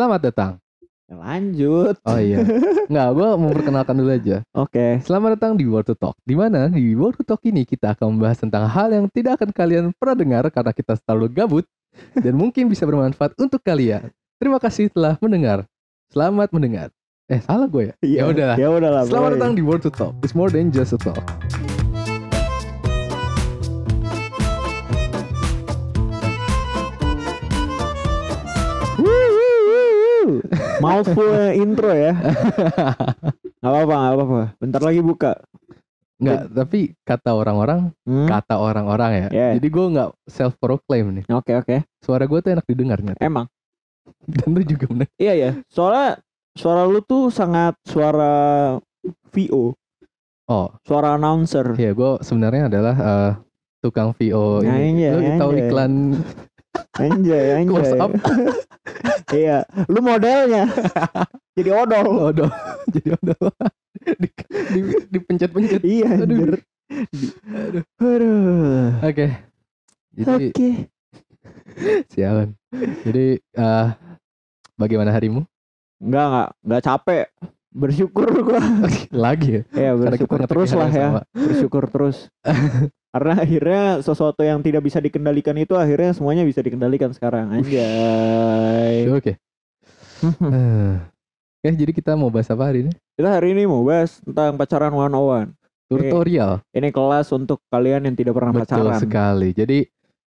Selamat datang. Lanjut. Oh iya. Nggak, gue memperkenalkan dulu aja. Oke. Selamat datang di World to Talk. Di mana di World to Talk ini kita akan membahas tentang hal yang tidak akan kalian pernah dengar karena kita selalu gabut dan mungkin bisa bermanfaat untuk kalian. Terima kasih telah mendengar. Selamat mendengar. Eh, salah gue ya? Ya udahlah. Ya udahlah. Selamat datang di World to Talk. It's more than just a talk. Wuh. Mouthful intro ya. Gak apa-apa, gak apa-apa. Bentar lagi buka. Nggak, tapi kata orang-orang, Hmm? kata orang-orang ya. Yeah. Jadi gue nggak self proclaim nih. Oke, oke. Suara gue tuh enak didengar ternyata. Emang. Dan lu juga bener. Iya ya. Soalnya suara lu tuh sangat suara VO, Oh, suara announcer. Iya, gue sebenarnya adalah eh, tukang VO ini. Anjay, Lu tahu anjay. iklan Anjay, anjay. close up? iya, lu modelnya. Jadi odol. Odol. Jadi odol. di, di, dipencet-pencet. Iya, Aduh. Aduh. Aduh. Oke. Jadi Oke. sialan. Jadi eh bagaimana harimu? Enggak, enggak, enggak capek. Bersyukur gua. Lagi ya. Ya, kita bersyukur terus lah ya. sama. Bersyukur terus. Karena akhirnya sesuatu yang tidak bisa dikendalikan itu akhirnya semuanya bisa dikendalikan sekarang. Anjay. Oke. Eh, Oke, jadi kita mau bahas apa hari ini? Kita hari ini mau bahas tentang pacaran one on one. Tutorial. Ini kelas untuk kalian yang tidak pernah Betul pacaran. sekali. Jadi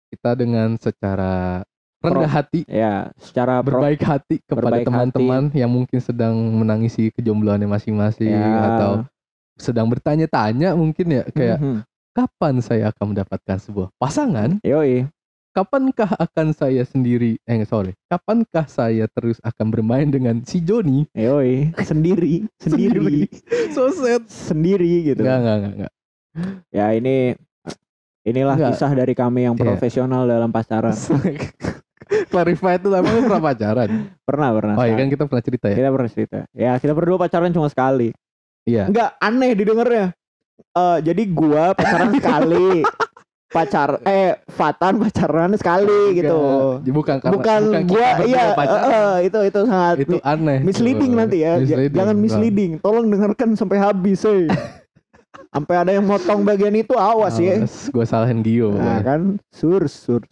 kita dengan secara rendah hati, Ya, secara pro- berbaik hati kepada teman-teman yang mungkin sedang menangisi kejombloannya masing-masing Ya. atau sedang bertanya-tanya mungkin ya kayak Mhm. Kapan saya akan mendapatkan sebuah pasangan? Yoi. Kapankah akan saya sendiri? Eh sorry, kapankah saya terus akan bermain dengan si Joni? Yoi. Sendiri, sendiri, so sad. sendiri gitu. Enggak, enggak, enggak, enggak. Ya ini inilah Enggak. kisah dari kami yang Iya. profesional dalam pacaran. Clarify itu lu pernah pacaran? Pernah, pernah. Oh iya kan kita pernah cerita ya? Kita pernah cerita. Ya, kita berdua pacaran cuma sekali. Iya. Enggak aneh didengarnya. Eh jadi gua pacaran sekali. Pacar eh Fatan pacaran sekali gitu. Enggak. Bukan karena Bukan, kita gua iya eh, itu itu sangat itu aneh. misleading nanti ya. Misleading, Jangan Bang. misleading. Tolong dengarkan sampai habis, eh. sampai ada yang motong bagian itu awas ya. Gua salahin Gio. Nah, kan sur sur.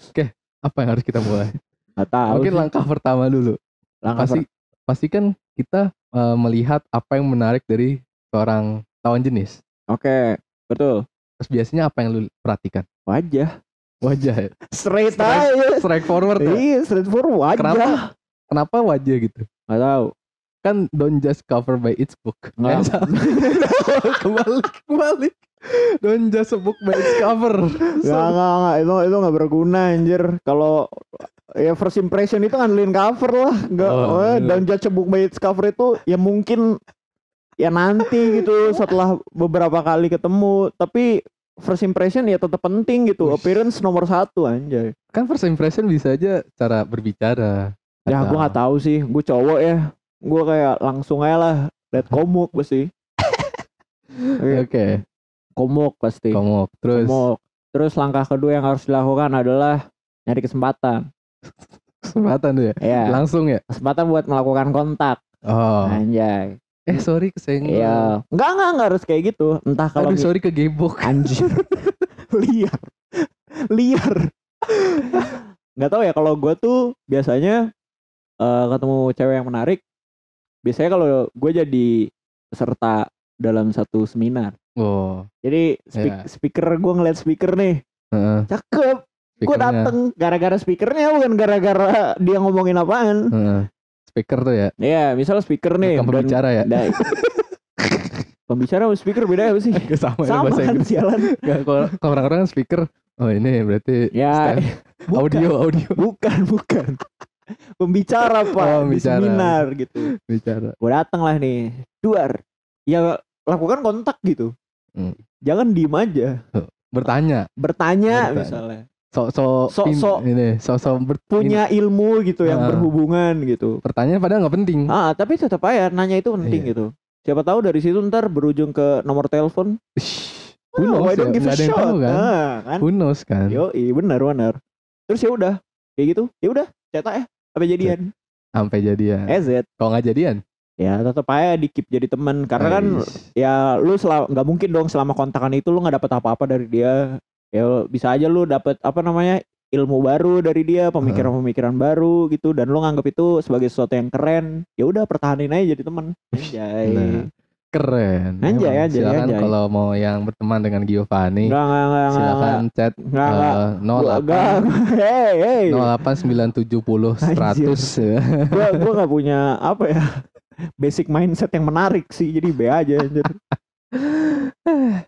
Apa yang harus kita mulai? Enggak tahu. Mungkin sih. langkah pertama dulu. Langkah Pasti pasti kan kita eh, melihat apa yang menarik dari seorang lawan jenis. Oke, betul. Terus biasanya apa yang lu perhatikan? Wajah. Wajah ya. Straight Straight- aja. Strike forward ya. Iya, straight forward wajah. Kenapa? Kenapa wajah gitu? Gak tahu. Kan don't just cover by its book. Nggak. Eh, kembali kembali. Don't just a book by its cover. Gak, Sorry. gak, gak, itu itu gak berguna anjir. Kalau ya first impression itu ngandelin cover lah. Gak, Oh, iya. dan judge a book by its cover itu ya mungkin ya nanti gitu setelah beberapa kali ketemu. Tapi first impression ya tetap penting gitu. Appearance nomor satu anjay. Kan first impression bisa aja cara berbicara. Ya Atau- gue gak tahu sih. Gue cowok ya. Gue kayak langsung aja lah. Liat komuk pasti. Iya, Oke, Komuk pasti. komok. Terus Komuk. Terus langkah kedua yang harus dilakukan adalah nyari kesempatan. kesempatan tuh ya. Ya. Langsung ya. kesempatan buat melakukan kontak Oh. anjay Eh sorry kesenggol. iya enggak enggak enggak harus kayak gitu entah kalau Aduh mi- sorry kegebok. anjir liar liar nggak tahu ya kalau gue tuh biasanya eh, ketemu cewek yang menarik biasanya kalau gue jadi peserta dalam satu seminar Oh. jadi speak- Iya. speaker gue ngeliat speaker nih Heeh. cakep gue dateng gara-gara speakernya bukan gara-gara dia ngomongin apaan Heeh. Speaker tuh ya. ya misal speaker nih Bukan dan- pembicara ya. Nah, pembicara sama speaker beda apa sih? Gak sama, ya Sama bahasa kan Inggris. sialan. Gak, kalau orang-orang kan speaker. Oh ini berarti Ya, stand- bukan, audio audio Bukan, bukan. Pembicara pak Oh, di bicara. seminar gitu. bicara. Gue datang lah nih, duar. Ya lakukan kontak gitu. Hmm. Jangan diem aja. Bertanya. Bertanya Bertanya. misalnya. So-so Sok- pin- sok- ini ber- Punya ilmu gitu yang Ah. berhubungan gitu. pertanyaan padahal nggak penting. Ah, tapi tetap aja nanya itu penting Iya. gitu. Siapa tahu dari situ ntar berujung ke nomor telepon. Who Oh, I don't ya? give a shot. tahu kan. Ah, kan? Who knows kan. Yo, iya benar benar. Terus ya udah, kayak gitu. Ya udah, cetak ya. Apa jadian? sampai jadian. EZ Kalau nggak jadian? ya tetap aja di keep jadi teman karena kan Aish. ya lu nggak mungkin dong selama kontakan itu lu nggak dapet apa-apa dari dia ya bisa aja lu dapet apa namanya ilmu baru dari dia pemikiran-pemikiran baru gitu dan lu nganggap itu sebagai sesuatu yang keren ya udah pertahanin aja jadi teman anjay. Nah, keren. Anjay, Emang. anjay, Silakan anjay. kalau mau yang berteman dengan Giovanni, enggak enggak enggak enggak silakan chat enggak enggak eh, Gua- enggak 08 hey hey. 08970 100 gua gua nggak punya apa ya basic mindset yang menarik sih jadi B aja anjir.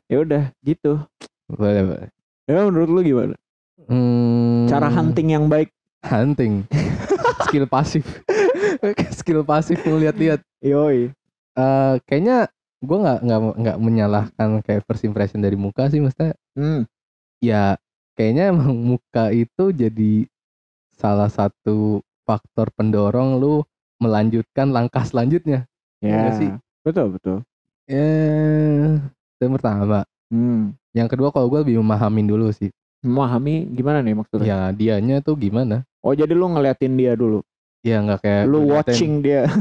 Ya udah gitu. Boleh boleh ya menurut lu gimana? Hmm, cara hunting yang baik. Hunting. Skill pasif. Skill pasif melihat-lihat yoi. Eh, kayaknya gue nggak nggak nggak menyalahkan kayak first impression dari muka sih maksudnya. Hmm. ya kayaknya emang muka itu jadi salah satu faktor pendorong lu melanjutkan langkah selanjutnya. Iya ya nggak sih? betul betul. Ya itu yang pertama hmm. yang kedua kalau gue lebih memahamin dulu sih. Memahami gimana nih maksudnya? Ya dianya tuh gimana? Oh jadi lu ngeliatin dia dulu? Ya nggak kayak lu ngeliatin- watching dia.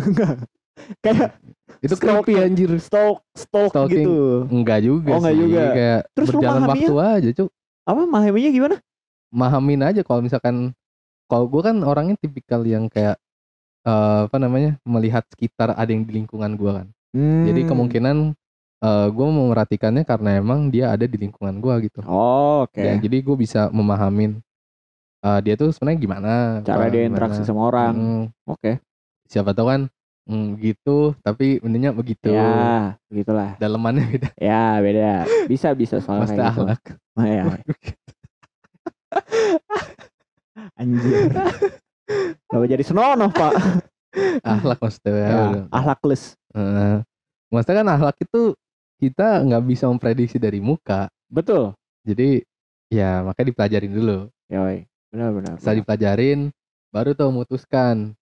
Kayak itu stalk- creepy anjir. Stalk stalk Stalking. gitu. Enggak juga Oh, enggak sih. Juga. kayak Terus berjalan waktu aja cuk. Apa memahaminya gimana? Mahamin aja kalau misalkan kalau gue kan orangnya tipikal yang kayak eh, apa namanya melihat sekitar ada yang di lingkungan gue kan. Hmm. jadi kemungkinan eh gue memerhatikannya karena emang dia ada di lingkungan gue gitu. Oh, oke. Dan jadi gue bisa memahamin eh, dia tuh sebenarnya gimana cara apa dia gimana. interaksi sama orang. Mm, oke. Siapa tahu kan mm, gitu tapi intinya begitu. Ya begitulah. Dalemannya beda. Ya beda. Bisa bisa soalnya mesti kayak gitu. Oh, ya. anjir. Kenapa jadi senonoh pak? Akhlak maksudnya ya, udah. ahlakless. Eh, maksudnya kan akhlak itu kita nggak bisa memprediksi dari muka betul jadi ya makanya dipelajarin dulu Yoi. benar benar setelah benar. dipelajarin baru tuh memutuskan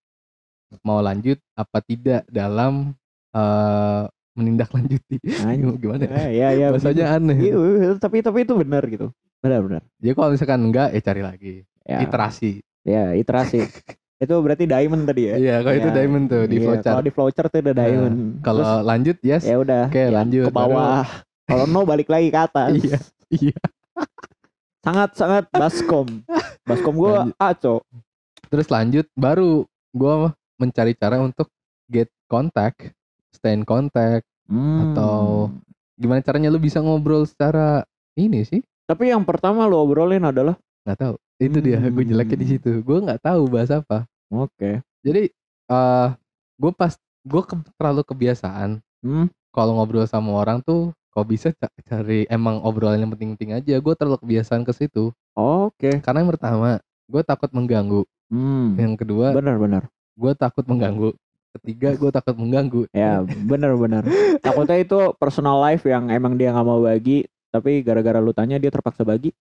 mau lanjut apa tidak dalam eh menindaklanjuti Anjir. gimana ya? Eh, ya ya bahasanya aneh begitu. Iya, tapi tapi itu benar gitu benar benar jadi kalau misalkan enggak eh cari lagi ya iterasi ya iterasi itu berarti diamond tadi ya? Iya kalau itu Ya, diamond tuh di Iya, flowchart kalau di flowchart itu udah Nah, diamond. kalau Terus, lanjut yes. ya udah oke ya, lanjut. ke bawah. Kalau no balik lagi ke atas. Iya. iya. Sangat sangat baskom. Baskom gue Lanjut. aco terus lanjut baru gua mencari cara untuk get contact stay in contact Hmm. Atau- gimana caranya lu bisa ngobrol secara ini sih? Tapi yang pertama lo obrolin adalah? Nggak tahu itu dia gue jeleknya di Hmm. situ. Gue nggak tahu bahas apa. Oke. Jadi eh gue pas gue ke- terlalu kebiasaan hmm. kalau ngobrol sama orang tuh kok bisa ca- cari emang obrolan yang penting-penting aja. Gue terlalu kebiasaan ke situ. Oke. Karena yang pertama gue takut mengganggu. Hmm. yang kedua benar-benar gue takut mengganggu. Ketiga gue takut mengganggu. Ya benar-benar takutnya itu personal life yang emang dia nggak mau bagi tapi gara-gara lu tanya dia terpaksa bagi?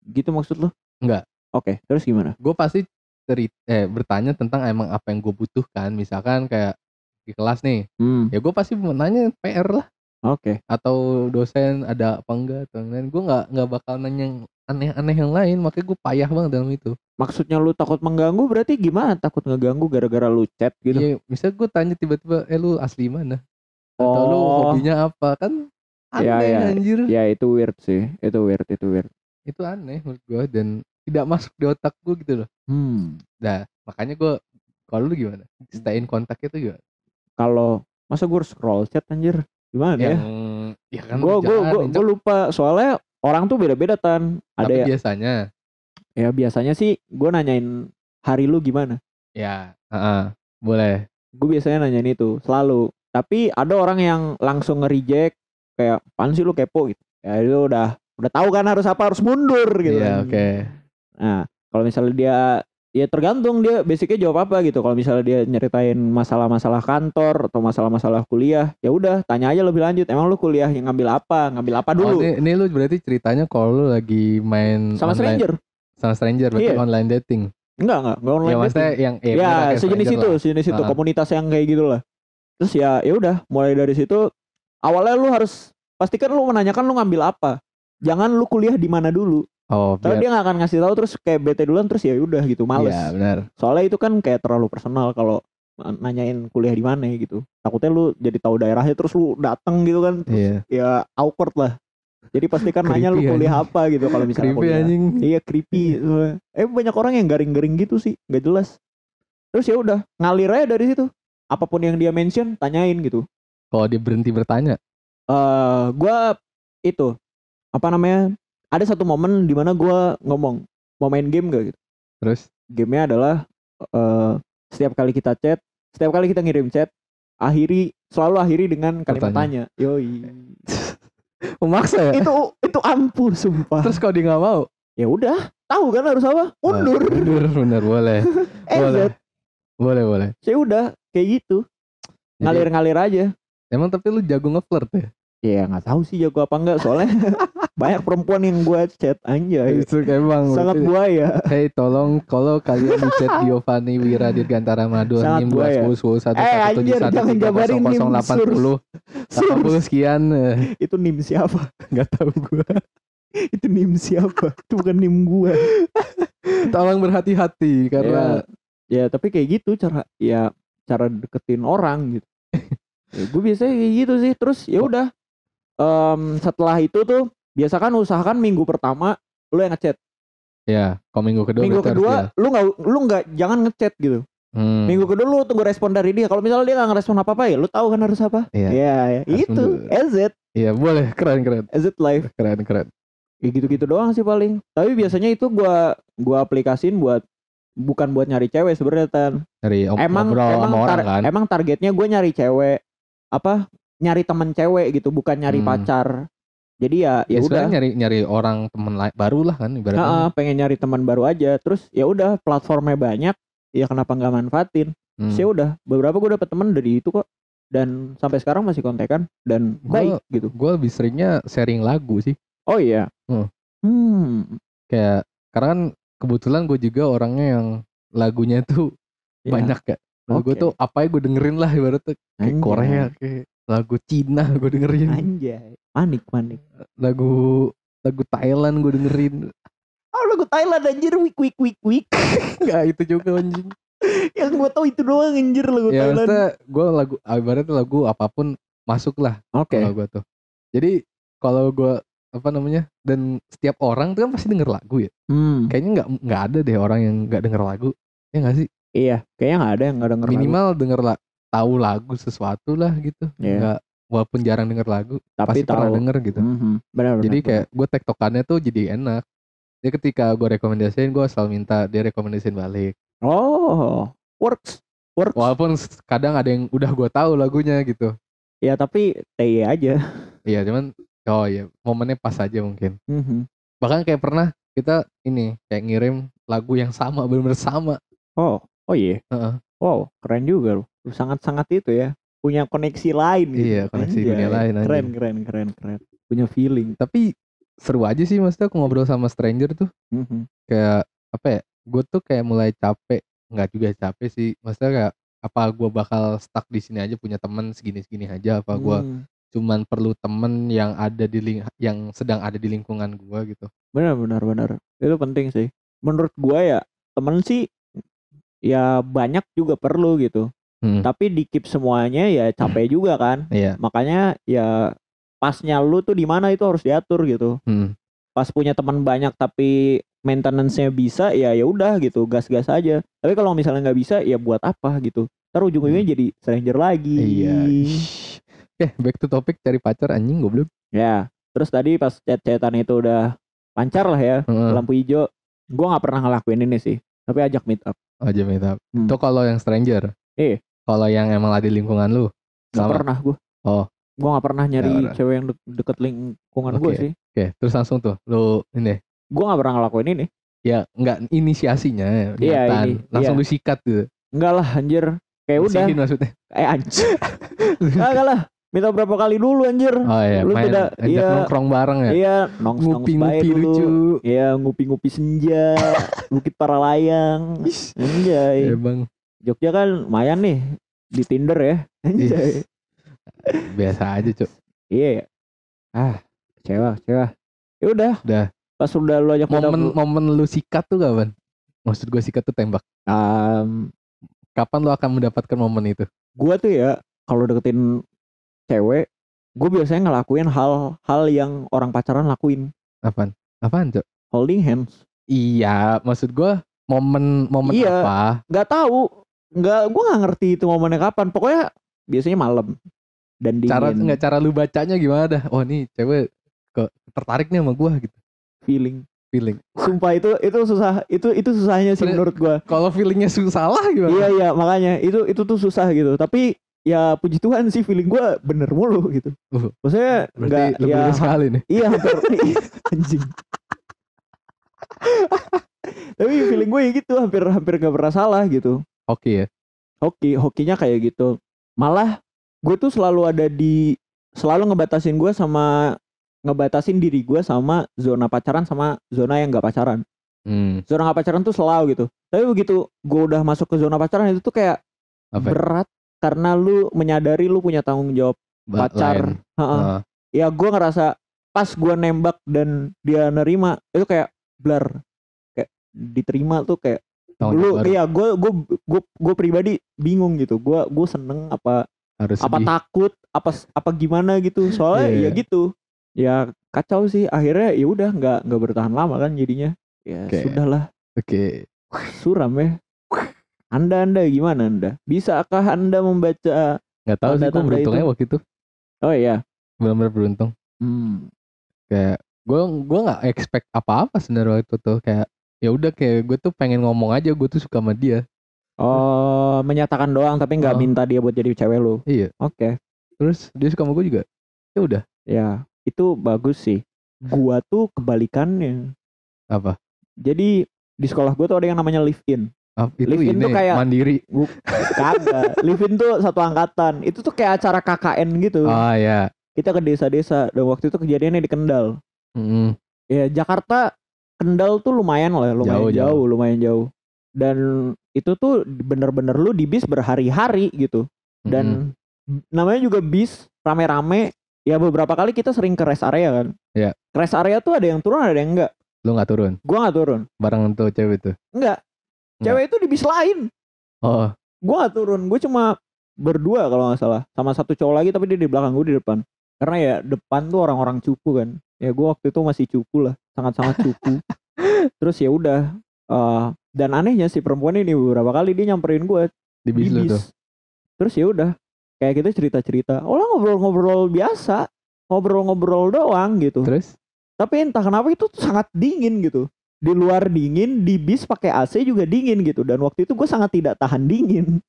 Gitu maksud lu? Enggak. Oke terus gimana? Gue pasti ceri eh bertanya tentang emang apa yang gue butuhkan. Misalkan kayak di kelas nih hmm. ya gue pasti mau nanya PR lah. Oke. Atau dosen ada apa enggak atau lain. Gue nggak nggak bakal nanya yang aneh-aneh yang lain. Makanya gue payah banget dalam itu. Maksudnya lu takut mengganggu berarti gimana? Takut ngeganggu gara-gara lu chat gitu? Iya, misalnya gue tanya tiba-tiba eh lu asli mana? Atau lu Oh. hobinya apa? Kan aneh Iya, iya. anjir. Ya itu weird sih. Itu weird itu weird. Itu aneh menurut gue dan tidak masuk di otak gue gitu loh. Hmm. nah makanya gue kalau lu gimana? Stay in kontak itu gimana? Kalau masa gue scroll chat anjir? Gimana ya yang ya kan gue gue kerjaan, gue lupa. Soalnya orang tuh beda-beda tan. Ada tapi ya biasanya. Ya biasanya sih gue nanyain hari lu gimana? Ya heeh, boleh. Gue biasanya nanyain itu selalu. Tapi ada orang yang langsung nge-reject kayak pan sih lu kepo? gitu. Ya itu udah udah tahu kan harus apa harus mundur gitu iya kan. oke nah kalau misalnya dia ya tergantung dia basicnya jawab apa gitu. Kalau misalnya dia nyeritain masalah-masalah kantor atau masalah-masalah kuliah ya udah tanya aja lebih lanjut. Emang lu kuliah yang ngambil apa? Ngambil apa Oh, dulu ini, ini lu berarti ceritanya kalau lu lagi main sama online, stranger. Sama stranger berarti Iya. online dating? Enggak enggak enggak online ya maksudnya dating. yang eh, ya sejenis itu lah. sejenis itu Ah. komunitas yang kayak gitu lah terus ya ya udah mulai dari situ awalnya lu harus pastikan lu menanyakan lu ngambil apa. Jangan lu kuliah di mana dulu oh biar dia nggak akan ngasih tahu terus kayak bete duluan terus ya udah gitu males Iya benar soalnya itu kan kayak terlalu personal kalau nanyain kuliah di mana gitu. Takutnya lu jadi tahu daerahnya terus lu dateng gitu kan. Terus Iya. ya awkward lah. Jadi pasti kan nanya lu kuliah apa gitu kalau misalnya Creepy kuliah. anjing. Iya creepy. Eh banyak orang yang garing-garing gitu sih, nggak jelas. Terus ya udah ngalir aja dari situ. Apa pun yang dia mention, tanyain gitu. Kalau dia berhenti bertanya. eh gua itu apa namanya? Ada satu momen di mana gua ngomong mau main game gak gitu. Terus Gamenya adalah eh setiap kali kita chat, setiap kali kita ngirim chat, akhiri selalu akhiri dengan kalimat Pertanyaan. tanya. Yoi. memaksa ya. itu itu ampuh sumpah. Terus kalau dia nggak mau, ya udah, tahu kan harus apa? Mundur. Ah, mundur, bener boleh, boleh, Eh, boleh, boleh. ya udah kayak gitu. Ngalir-ngalir aja. emang tapi lu jago ngeflirt ya? Ya nggak tahu sih jago apa enggak soalnya banyak perempuan yang gua chat anjay. Itu emang. Sangat buaya. Hey tolong kalau kalian di chat Giovanni Wira Dirgantara Madu NIM buaya. 20 satu Eh, anjir, jangan jabarin NIM, 80 80 sekian eh, Itu nim siapa? nggak tahu gua. Itu nim siapa? Itu bukan nim gua. Tolong berhati-hati karena ya tapi kayak gitu cara ya cara deketin orang gitu. ya, gue biasanya kayak gitu sih. Terus ya udah Em, setelah itu tuh biasakan usahakan minggu pertama lu yang ngechat. ya, kalau minggu kedua Minggu kedua lu nggak lu nggak jangan ngechat gitu. Hmm. Minggu kedua lu tunggu respon dari dia. Kalau misalnya dia nggak ngerespon apa-apa ya lu tahu kan harus apa? Iya. Ya, ya. Itu. EZ, Iya, boleh. Keren, keren. EZ live. Keren, keren. Ya gitu-gitu doang sih paling. Tapi biasanya itu gua gua aplikasin buat bukan buat nyari cewek sebenarnya tan. Om- Emang emang orang tar- kan. emang targetnya gue nyari cewek apa nyari temen cewek gitu bukan nyari Hmm. pacar. Jadi ya ya Ya, udah nyari nyari orang temen baru lah kan ibaratnya. Heeh, pengen nyari teman baru aja. Terus ya udah platformnya banyak, ya kenapa nggak manfaatin? Hmm. Terus ya udah beberapa gue dapet teman dari itu kok dan sampai sekarang masih kontekan dan Gua- baik gitu. Gue lebih seringnya sharing lagu sih. Oh iya. Hmm. Hmm. Kayak karena kan kebetulan gue juga orangnya yang lagunya tuh Ya, banyak ya. Lagu Oke. tuh apa ya gue dengerin lah ibaratnya kayak. Korea kayak lagu Cina gue dengerin. Anjay. Panik panik. Lagu lagu Thailand gue dengerin. Oh lagu Thailand anjir wik wik wik wik. Enggak itu juga anjing. Yang gue tahu itu doang anjir lagu ya Thailand. maksudnya gue lagu ibaratnya lagu apa pun masuk lah Oke. kalau gue tuh. Jadi kalau gue apa namanya dan setiap orang tuh kan pasti denger lagu ya. Hmm. Kayaknya nggak nggak ada deh orang yang nggak denger lagu. Ya nggak sih? Iya, kayaknya nggak ada yang nggak denger lagu. Minimal denger la tahu lagu sesuatu lah gitu. Iya. Nggak walaupun jarang denger lagu Tapi pasti pernah tahu. denger gitu. Mhm. Benar benar. Jadi benar. kayak gue tektokannya tuh jadi enak. Jadi ketika gue rekomendasiin gue selalu minta dia rekomendasiin balik. oh works works. Walaupun kadang ada yang udah gue tahu lagunya gitu. Ya tapi TY aja. Iya cuman oh iya momennya pas aja mungkin. Mhm. Bahkan kayak pernah kita ini kayak ngirim lagu yang sama bener-bener sama. Oh, oh iya. Heeh. Wow, keren juga lu. Sangat-sangat itu ya. Punya koneksi lain gitu. Iya, koneksi dunia lain, anjir. Keren, keren, keren, keren. Punya feeling. Tapi seru aja sih maksudnya aku ngobrol sama stranger tuh Mhm. kayak apa ya? Gue tuh kayak mulai capek, nggak juga capek sih. Maksudnya kayak apa gue bakal stuck di sini aja punya teman segini-segini aja apa gue Hmm. cuman perlu temen yang ada di ling yang sedang ada di lingkungan gue gitu. Benar, benar, benar. Itu penting sih. Menurut gua ya, temen sih ya banyak juga perlu gitu. Hmm. Tapi di keep semuanya ya capek juga kan. Iya. Makanya ya pasnya lu tuh di mana itu harus diatur gitu. Hmm. Pas punya teman banyak tapi maintenance-nya bisa ya ya udah gitu, gas-gas aja. Tapi kalau misalnya nggak bisa ya buat apa gitu. Ntar ujung-ujungnya jadi stranger lagi. Hmm. Iya. Eh, back to topic cari pacar anjing goblok. Ya, terus tadi pas chat-chatan itu udah lancar lah ya, Heeh. lampu hijau. Gua nggak pernah ngelakuin ini sih, tapi ajak meet up. Aja meet up. Hmm. Itu kalau yang stranger. Iya. Kalau yang emang ada di lingkungan lu. Gak Sama. pernah gua. Oh. Gua nggak pernah nyari pernah. cewek yang de- deket lingkungan gua Oke. sih. Oke, terus langsung tuh lu ini Gua nggak pernah ngelakuin ini. ya nggak inisiasinya ya, Iya, ini, langsung iya. lu sikat gitu. Enggak lah anjir. Kayak udah, Bersihin maksudnya. kayak anjir. Enggak lah. Minta berapa kali dulu anjir. Oh iya, Lu main ajak iya. nongkrong bareng ya. Iya, nongs nongs bae Ngupi-ngupi dulu. lucu. Iya, ngupi-ngupi senja, Bukit Paralayang. Anjay. Ya bang, Jogja kan lumayan nih di Tinder ya. Anjay. biasa aja cuk. Iya ya. Ah, kecewa, kecewa. Ya udah. Udah. Pas udah lu ajak Momen momen lu sikat tuh kapan? Maksud gue sikat tuh tembak. um, kapan lo akan mendapatkan momen itu? Gua tuh ya kalau deketin cewek, gue biasanya ngelakuin hal-hal yang orang pacaran lakuin. Apaan? Apaan, Cok? Holding hands. Iya, maksud gua momen momen Iya. apa? Nggak tahu, nggak gue nggak ngerti itu momennya kapan. Pokoknya biasanya malam dan dingin. Cara nggak cara lu bacanya gimana dah? Oh, nih cewek ke tertarik nih sama gua gitu. feeling. Feeling. Sumpah itu itu susah. Itu itu susahnya sih menurut gua. Kalau feelingnya susah salah gimana? Iya iya makanya itu itu tuh susah gitu. Tapi ya puji Tuhan sih feeling gua bener mulu gitu. Uh, Maksudnya nggak lebih ya sekali nih. iya hampir anjing. Tapi feeling gue ya gitu hampir hampir nggak pernah salah gitu. Oke ya. Hoki hokinya kayak gitu. Malah gue tuh selalu ada di selalu ngebatasin gue sama ngebatasin diri gue sama zona pacaran sama zona yang nggak pacaran. Hmm, Zona nggak pacaran tuh selalu gitu. Tapi begitu gue udah masuk ke zona pacaran itu tuh kayak apa? berat karena lu menyadari lu punya tanggung jawab Ba- pacar. Heeh. Ah, Ya gue ngerasa pas gue nembak dan dia nerima itu kayak blur. Kayak diterima tuh kayak tanggung lu baru. iya gue gue gue gue pribadi bingung gitu. Gue gue seneng apa harus apa sedih. takut apa apa gimana gitu. Soalnya Iya, ya iya. gitu. Ya kacau sih akhirnya ya udah nggak nggak bertahan lama kan jadinya. Ya Oke. sudahlah Oke. suram ya. Anda anda gimana anda? Bisakah anda membaca? Nggak tahu sih gue beruntungnya waktu itu. Oh iya. Benar-benar beruntung. Hmm. Kayak gue gua nggak expect apa-apa sebenarnya waktu itu tuh kayak ya udah kayak gue tuh pengen ngomong aja gue tuh suka sama dia. Oh menyatakan doang tapi nggak Oh. minta dia buat jadi cewek lu. Iya. Oke. Terus dia suka sama gue juga. Ya udah. Ya itu bagus sih. Gua tuh kebalikannya. Apa? Jadi di sekolah gua tuh ada yang namanya live in. Ah, itu Live in ini tuh kayak- mandiri. Kagak. live in tuh satu angkatan. Itu tuh kayak acara KKN gitu. Ah ya. Kita ke desa-desa dan waktu itu kejadiannya di Kendal. Mm, Ya Jakarta Kendal tuh lumayan lah, lumayan Jauh, jauh, jauh. lumayan jauh. Dan itu tuh bener-bener lu di bis berhari-hari gitu. Dan namanya juga bis rame-rame. Ya beberapa kali kita sering ke rest area kan. Iya. Rest area tuh ada yang turun ada yang enggak. lu nggak turun Gua nggak turun. bareng tuh cewek tuh. Enggak. Enggak. Cewek itu di bis lain. Oh, Gua nggak turun. Gue cuma berdua kalau nggak salah. Sama satu cowok lagi tapi dia di belakang gue di depan. Karena ya depan tuh orang-orang cupu kan. Ya gua waktu itu masih cupu lah. Sangat-sangat cupu. Terus ya udah. eh, dan anehnya si perempuan ini beberapa kali dia nyamperin gue di bis di lu bis. tuh. Terus ya udah. Kayak kita cerita-cerita. Oh lah ngobrol-ngobrol biasa. Ngobrol-ngobrol doang gitu. Terus? Tapi entah kenapa itu tuh sangat dingin gitu. Di luar dingin, di bis pakai AC juga dingin gitu. Dan waktu itu gue sangat tidak tahan dingin.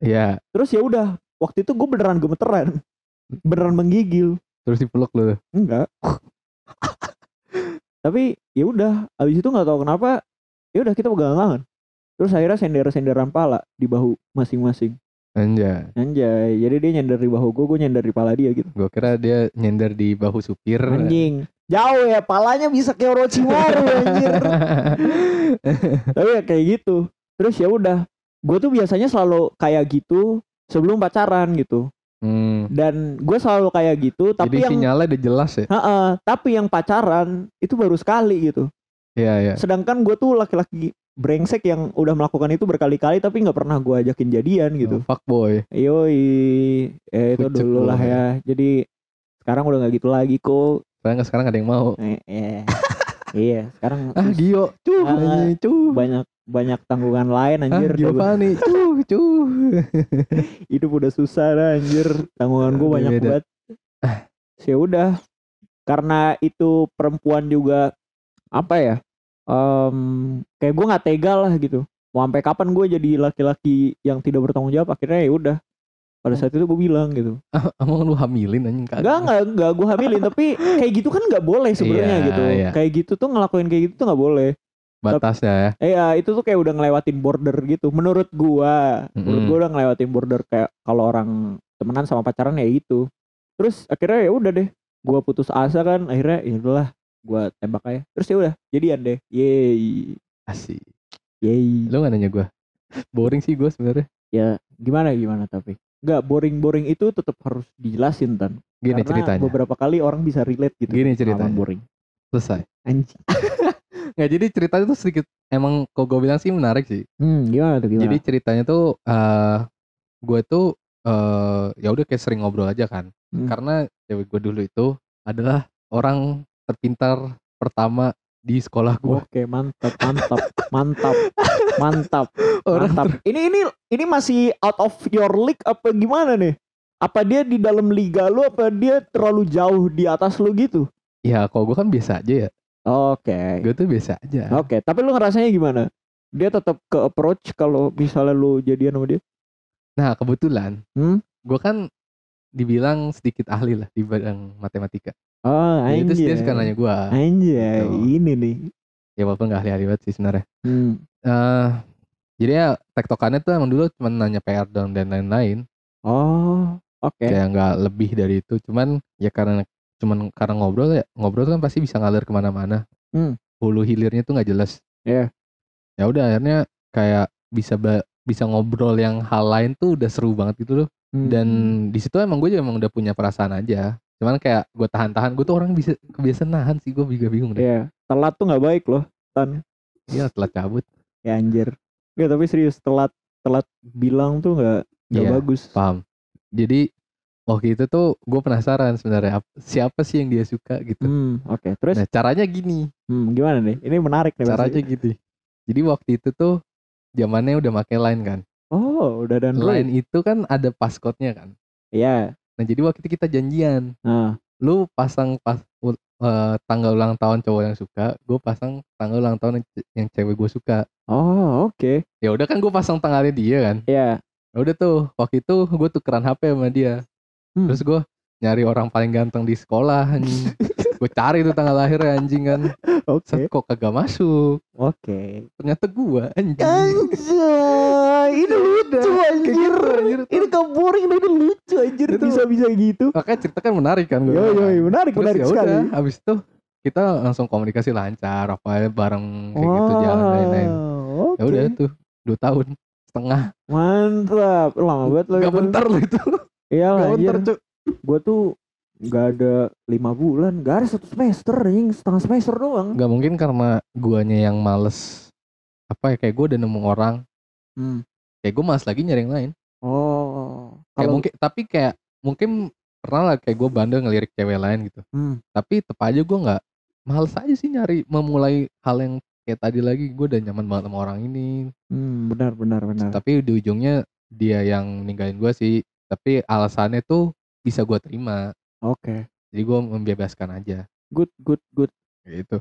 Iya. Terus ya udah, waktu itu gue beneran gemeteran. Beneran menggigil. Terus dipeluk lu. Enggak. Tapi ya udah, abis itu nggak tahu kenapa, ya udah kita pegangan tangan. Terus akhirnya sender-senderan pala di bahu masing-masing. Anjay. Anjay, jadi dia nyender di bahu gue, gue nyender di pala dia gitu. Gue kira dia nyender di bahu supir. Anjing. Jauh ya, palanya bisa kayak Orochimaru anjir. Tapi ya kayak gitu. Terus ya udah, gue tuh biasanya selalu kayak gitu sebelum pacaran gitu. Hmm. Dan gue selalu kayak gitu, tapi Jadi yang sinyalnya udah jelas ya. Heeh, tapi yang pacaran itu baru sekali gitu. Iya, iya. Sedangkan gue tuh laki-laki brengsek yang udah melakukan itu berkali-kali tapi nggak pernah gue ajakin jadian gitu. Oh, fuck boy. Yoi, eh itu Kucek dulu lah boy. ya. Jadi sekarang udah nggak gitu lagi kok. Soalnya sekarang ada yang mau. Eh, eh. iya, sekarang Ah, Gio. Cuh, Ah, anjing, cuh. banyak banyak tanggungan lain Ah, anjir. Gio Fani. Cuh, cuh. hidup udah susah dah anjir tanggungan gue banyak banget ya udah karena itu perempuan juga apa ya em kayak gue nggak tega lah gitu mau sampai kapan gue jadi laki-laki yang tidak bertanggung jawab akhirnya ya udah pada saat itu gue bilang gitu Emang lu hamilin anjing kagak? enggak enggak enggak gue hamilin tapi kayak gitu kan nggak boleh sebenarnya Iya, gitu iya. kayak gitu tuh ngelakuin kayak gitu tuh nggak boleh Batasnya ya. Eh ya itu tuh kayak udah ngelewatin border gitu. Menurut gua, menurut Mm-mm. gua udah ngelewatin border kayak kalau orang temenan sama pacaran ya gitu. Terus akhirnya ya udah deh, gua putus asa kan. Akhirnya ya udahlah, gua tembak aja. Terus ya udah, jadian deh. Yeay. Asik. Yeay. Lu gak nanya gue? Boring sih gue sebenarnya. Ya gimana gimana tapi. Enggak boring-boring itu tetap harus dijelasin tan. Gini Karena ceritanya. beberapa kali orang bisa relate gitu. Gini ceritanya. boring. Selesai. Anjing. Nggak jadi ceritanya tuh sedikit emang kok gue bilang sih menarik sih. Hmm, gimana tuh gimana? Jadi ceritanya tuh eh gue tuh eh ya udah kayak sering ngobrol aja kan. Hmm. Karena cewek gue dulu itu adalah orang terpintar pertama di sekolah gue. Oke, mantap, mantap, mantap, mantap, Orang mantap. Ini ini ini masih out of your league apa gimana nih? Apa dia di dalam liga lu apa dia terlalu jauh di atas lu gitu? ya kalau gue kan biasa aja ya. Oke. Gue tuh biasa aja. Oke, tapi lu ngerasanya gimana? Dia tetap ke approach kalau misalnya lu jadian sama dia? Nah kebetulan Hmm? gue kan dibilang sedikit ahli lah di bidang matematika. Oh, Jadi terus dia anjay. suka nanya gue. Anjay, Gitu. ini nih. Ya walaupun gak ahli-ahli banget sih sebenarnya. Hmm. eh jadi ya tektokannya tuh emang dulu cuma nanya PR dong dan lain-lain. Oh, oke. Kayak nggak lebih dari itu. Cuman ya karena cuman karena ngobrol ya ngobrol tuh kan pasti bisa ngalir ke mana-mana. Hmm. Hulu hilirnya tuh nggak jelas. Iya. Ya udah akhirnya kayak bisa bisa ngobrol yang hal lain tuh udah seru banget gitu loh. Hmm. Dan di situ emang gue juga emang udah punya perasaan aja. Cuman kayak gue tahan-tahan. Gue tuh orang bisa kebiasaan nahan sih. Gue juga bingung deh. Iya, telat tuh nggak baik loh, Tan. Iya telat cabut. Ya anjir. Ya tapi serius telat telat bilang tuh nggak nggak Iya. bagus. Paham. Jadi waktu itu tuh gue penasaran sebenarnya ap- siapa sih yang dia suka gitu. Hmm, oke. Terus Nah caranya gini, hmm, gimana nih? Ini menarik nih. pasti. caranya gitu. Jadi waktu itu tuh zamannya udah make line kan. Oh, udah dan Line itu kan ada passcode-nya kan. Iya. Nah jadi waktu itu kita janjian, Nah, lu pasang pas u- eh, tanggal ulang tahun cowok yang suka, gue pasang tanggal ulang tahun yang, ce- yang cewek gue suka. oh oke. Ya udah kan gue pasang tanggalnya dia kan. Iya. Ya udah tuh waktu itu gue tukeran HP sama dia. Hmm. Terus gue nyari orang paling ganteng di sekolah. gue cari tuh tanggal lahirnya anjing kan. Oke. Set kok kagak masuk. Oke. Ternyata gue anjing. Anjay, ini lucu anjir. anjir. Ini boring ini lucu anjir Itu- bisa-bisa gitu. Makanya cerita kan menarik kan gue. Yo yo, menarik Terus menarik ya sekali. udah, habis itu kita langsung komunikasi lancar, apa ya bareng kayak gitu jalan lain-lain. Wow, Ya udah tuh dua tahun setengah. Mantap. Lama banget loh Gak bentar loh itu. Iya lah Gak anjir. cuy. Gue tuh gak ada lima bulan, gak ada satu semester anjing, setengah semester doang. Gak mungkin karena guanya yang males. Apa ya kayak gue udah nemu orang. Hmm. Kayak gue males lagi nyari yang lain. Oh. Kayak Kalau mungkin tapi kayak mungkin pernah lah kayak gue bandel ngelirik cewek lain gitu. Hmm. Tapi tetep aja gue nggak males aja sih nyari memulai hal yang kayak tadi lagi gue udah nyaman banget sama orang ini. Hmm, benar benar benar. Tapi di ujungnya dia yang ninggalin gue sih. Tapi alasannya tuh bisa gue terima. Oke. Jadi gue membebaskan aja Good good good. gitu.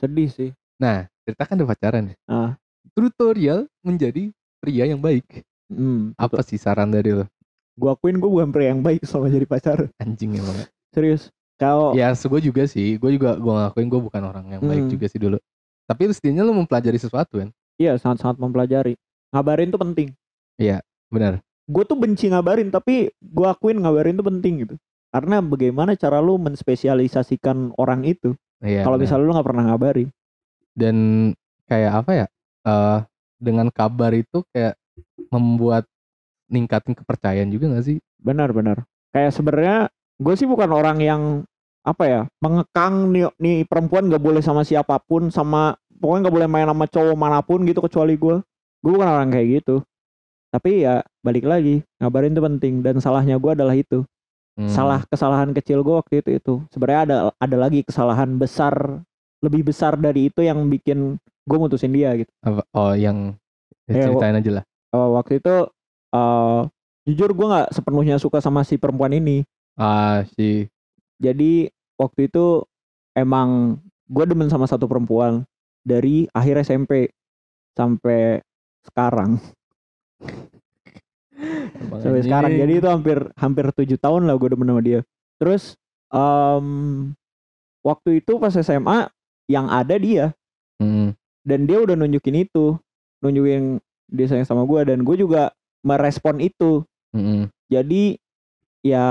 Sedih sih. Nah cerita kan udah pacaran ya. Ah. Tutorial menjadi pria yang baik. Hmm. Apa sih saran dari lo? Gue akuin gue bukan pria yang baik selama jadi pacar. Anjing emang. Serius. Kalau Ya gue juga sih. Gue juga gue ngakuin gue bukan orang yang baik Hmm. juga sih dulu. Tapi setidaknya lo mempelajari sesuatu kan. iya sangat sangat mempelajari. Ngabarin tuh penting. Benar. gue tuh benci ngabarin tapi gue akuin ngabarin tuh penting gitu karena bagaimana cara lu menspesialisasikan orang itu? Iya. kalau benar. misalnya lu nggak pernah ngabari dan kayak apa ya eh dengan kabar itu kayak membuat ningkatin kepercayaan juga gak sih? Benar-benar kayak sebenarnya gue sih bukan orang yang apa ya mengekang nih, nih perempuan gak boleh sama siapa pun sama pokoknya gak boleh main sama cowok mana pun gitu kecuali gue. Gue bukan orang kayak gitu. Tapi ya balik lagi ngabarin itu penting dan salahnya gue adalah itu Hmm. salah kesalahan kecil gue waktu itu itu. Sebenarnya ada ada lagi kesalahan besar lebih besar dari itu yang bikin gue mutusin dia gitu. Oh yang ya, ceritain aja lah. Eh, waktu itu eh jujur gue nggak sepenuhnya suka sama si perempuan ini. Ah si jadi waktu itu emang gue demen sama satu perempuan dari akhir SMP sampai sekarang sampai anjing. sekarang. Jadi itu hampir hampir tujuh tahun lah gue demen sama dia. Terus em, waktu itu pas SMA yang ada dia. Hmm. dan dia udah nunjukin itu. Nunjukin dia sayang sama gue dan gue juga merespon itu. Mm-mm. jadi ya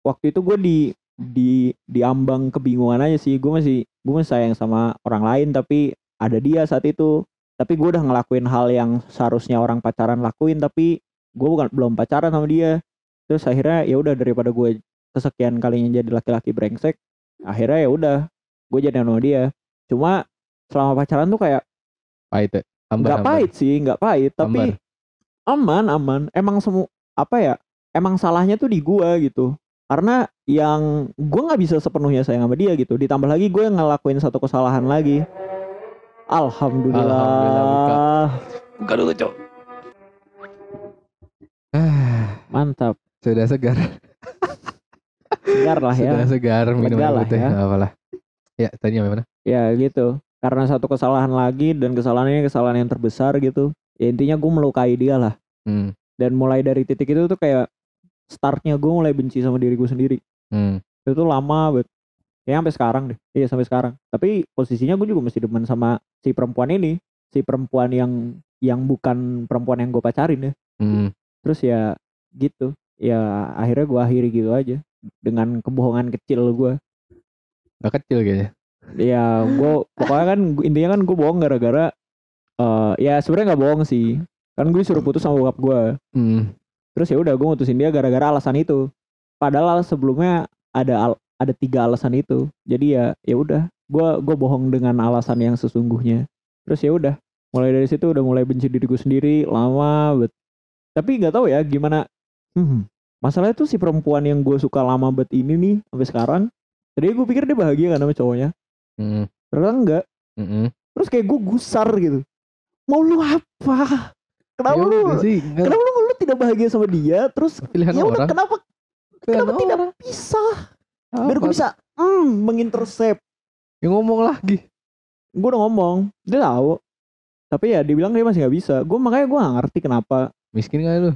waktu itu gue di di diambang kebingungan aja sih. Gue masih gue masih sayang sama orang lain tapi ada dia saat itu. Tapi gue udah ngelakuin hal yang seharusnya orang pacaran lakuin tapi gue bukan belum pacaran sama dia terus akhirnya ya udah daripada gue kesekian kalinya jadi laki-laki brengsek akhirnya ya udah gue jadi sama dia cuma selama pacaran tuh kayak Pahit ya. Hambar, nggak pahit sih, nggak pahit, tapi Hambar. aman aman. Emang semu apa ya? Emang salahnya tuh di gua gitu. Karena yang gua nggak bisa sepenuhnya sayang sama dia gitu. Ditambah lagi gue ngelakuin satu kesalahan lagi. Alhamdulillah. Alhamdulillah, Buka dulu, Cok. Ah, Mantap. sudah segar. Segar lah ya. Sudah segar minum air putih. ya. Apalah. Ya, tadi apa mana? Ya gitu. Karena satu kesalahan lagi dan kesalahan ini kesalahan yang terbesar gitu. Ya intinya gue melukai dia lah. Hmm. Dan mulai dari titik itu tuh kayak startnya gue mulai benci sama diri gue sendiri. Hmm. Itu tuh lama banget. Ya sampai sekarang deh. Iya sampai sekarang. Tapi posisinya gue juga masih demen sama si perempuan ini. Si perempuan yang yang bukan perempuan yang gue pacarin ya. Hmm. Terus ya gitu. Ya akhirnya gue akhiri gitu aja. Dengan kebohongan kecil gue. Gak kecil kayaknya. ya gue pokoknya kan intinya kan gue bohong gara-gara eh ya sebenarnya nggak bohong sih kan gue disuruh putus sama bokap gue Hmm. terus ya udah gue mutusin dia gara-gara alasan itu padahal sebelumnya ada al- ada tiga alasan itu jadi ya ya udah gue gue bohong dengan alasan yang sesungguhnya terus ya udah mulai dari situ udah mulai benci diriku sendiri lama bet tapi nggak tahu ya gimana hmm, masalahnya tuh si perempuan yang gue suka lama bet ini nih sampai sekarang tadi gue pikir dia bahagia kan sama cowoknya Hmm. ternyata enggak Hmm. terus kayak gue gusar gitu mau lu apa kenapa Ya lu udah sih, kenapa lu, lu tidak bahagia sama dia terus pilihan ya udah orang. kenapa Pilihan kenapa tidak orang. bisa biar gue Apa? bisa hmm, mengintercept Ya ngomong lagi. gue udah ngomong dia tahu tapi ya dibilang dia masih nggak bisa gue makanya gue gak ngerti kenapa Miskin kali lu.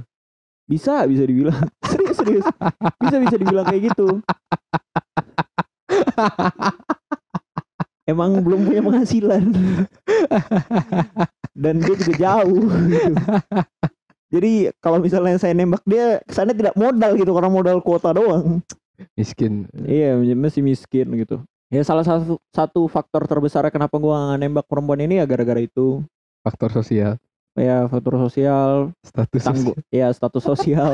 bisa bisa dibilang serius serius bisa bisa dibilang kayak gitu emang belum punya penghasilan dan dia juga jauh gitu. jadi kalau misalnya saya nembak dia kesannya tidak modal gitu karena modal kuota doang Miskin. iya masih miskin gitu ya salah satu satu faktor terbesar kenapa gua nembak perempuan ini ya gara-gara itu Faktor sosial. Ya faktor sosial. Status tangguh sosial. ya status sosial.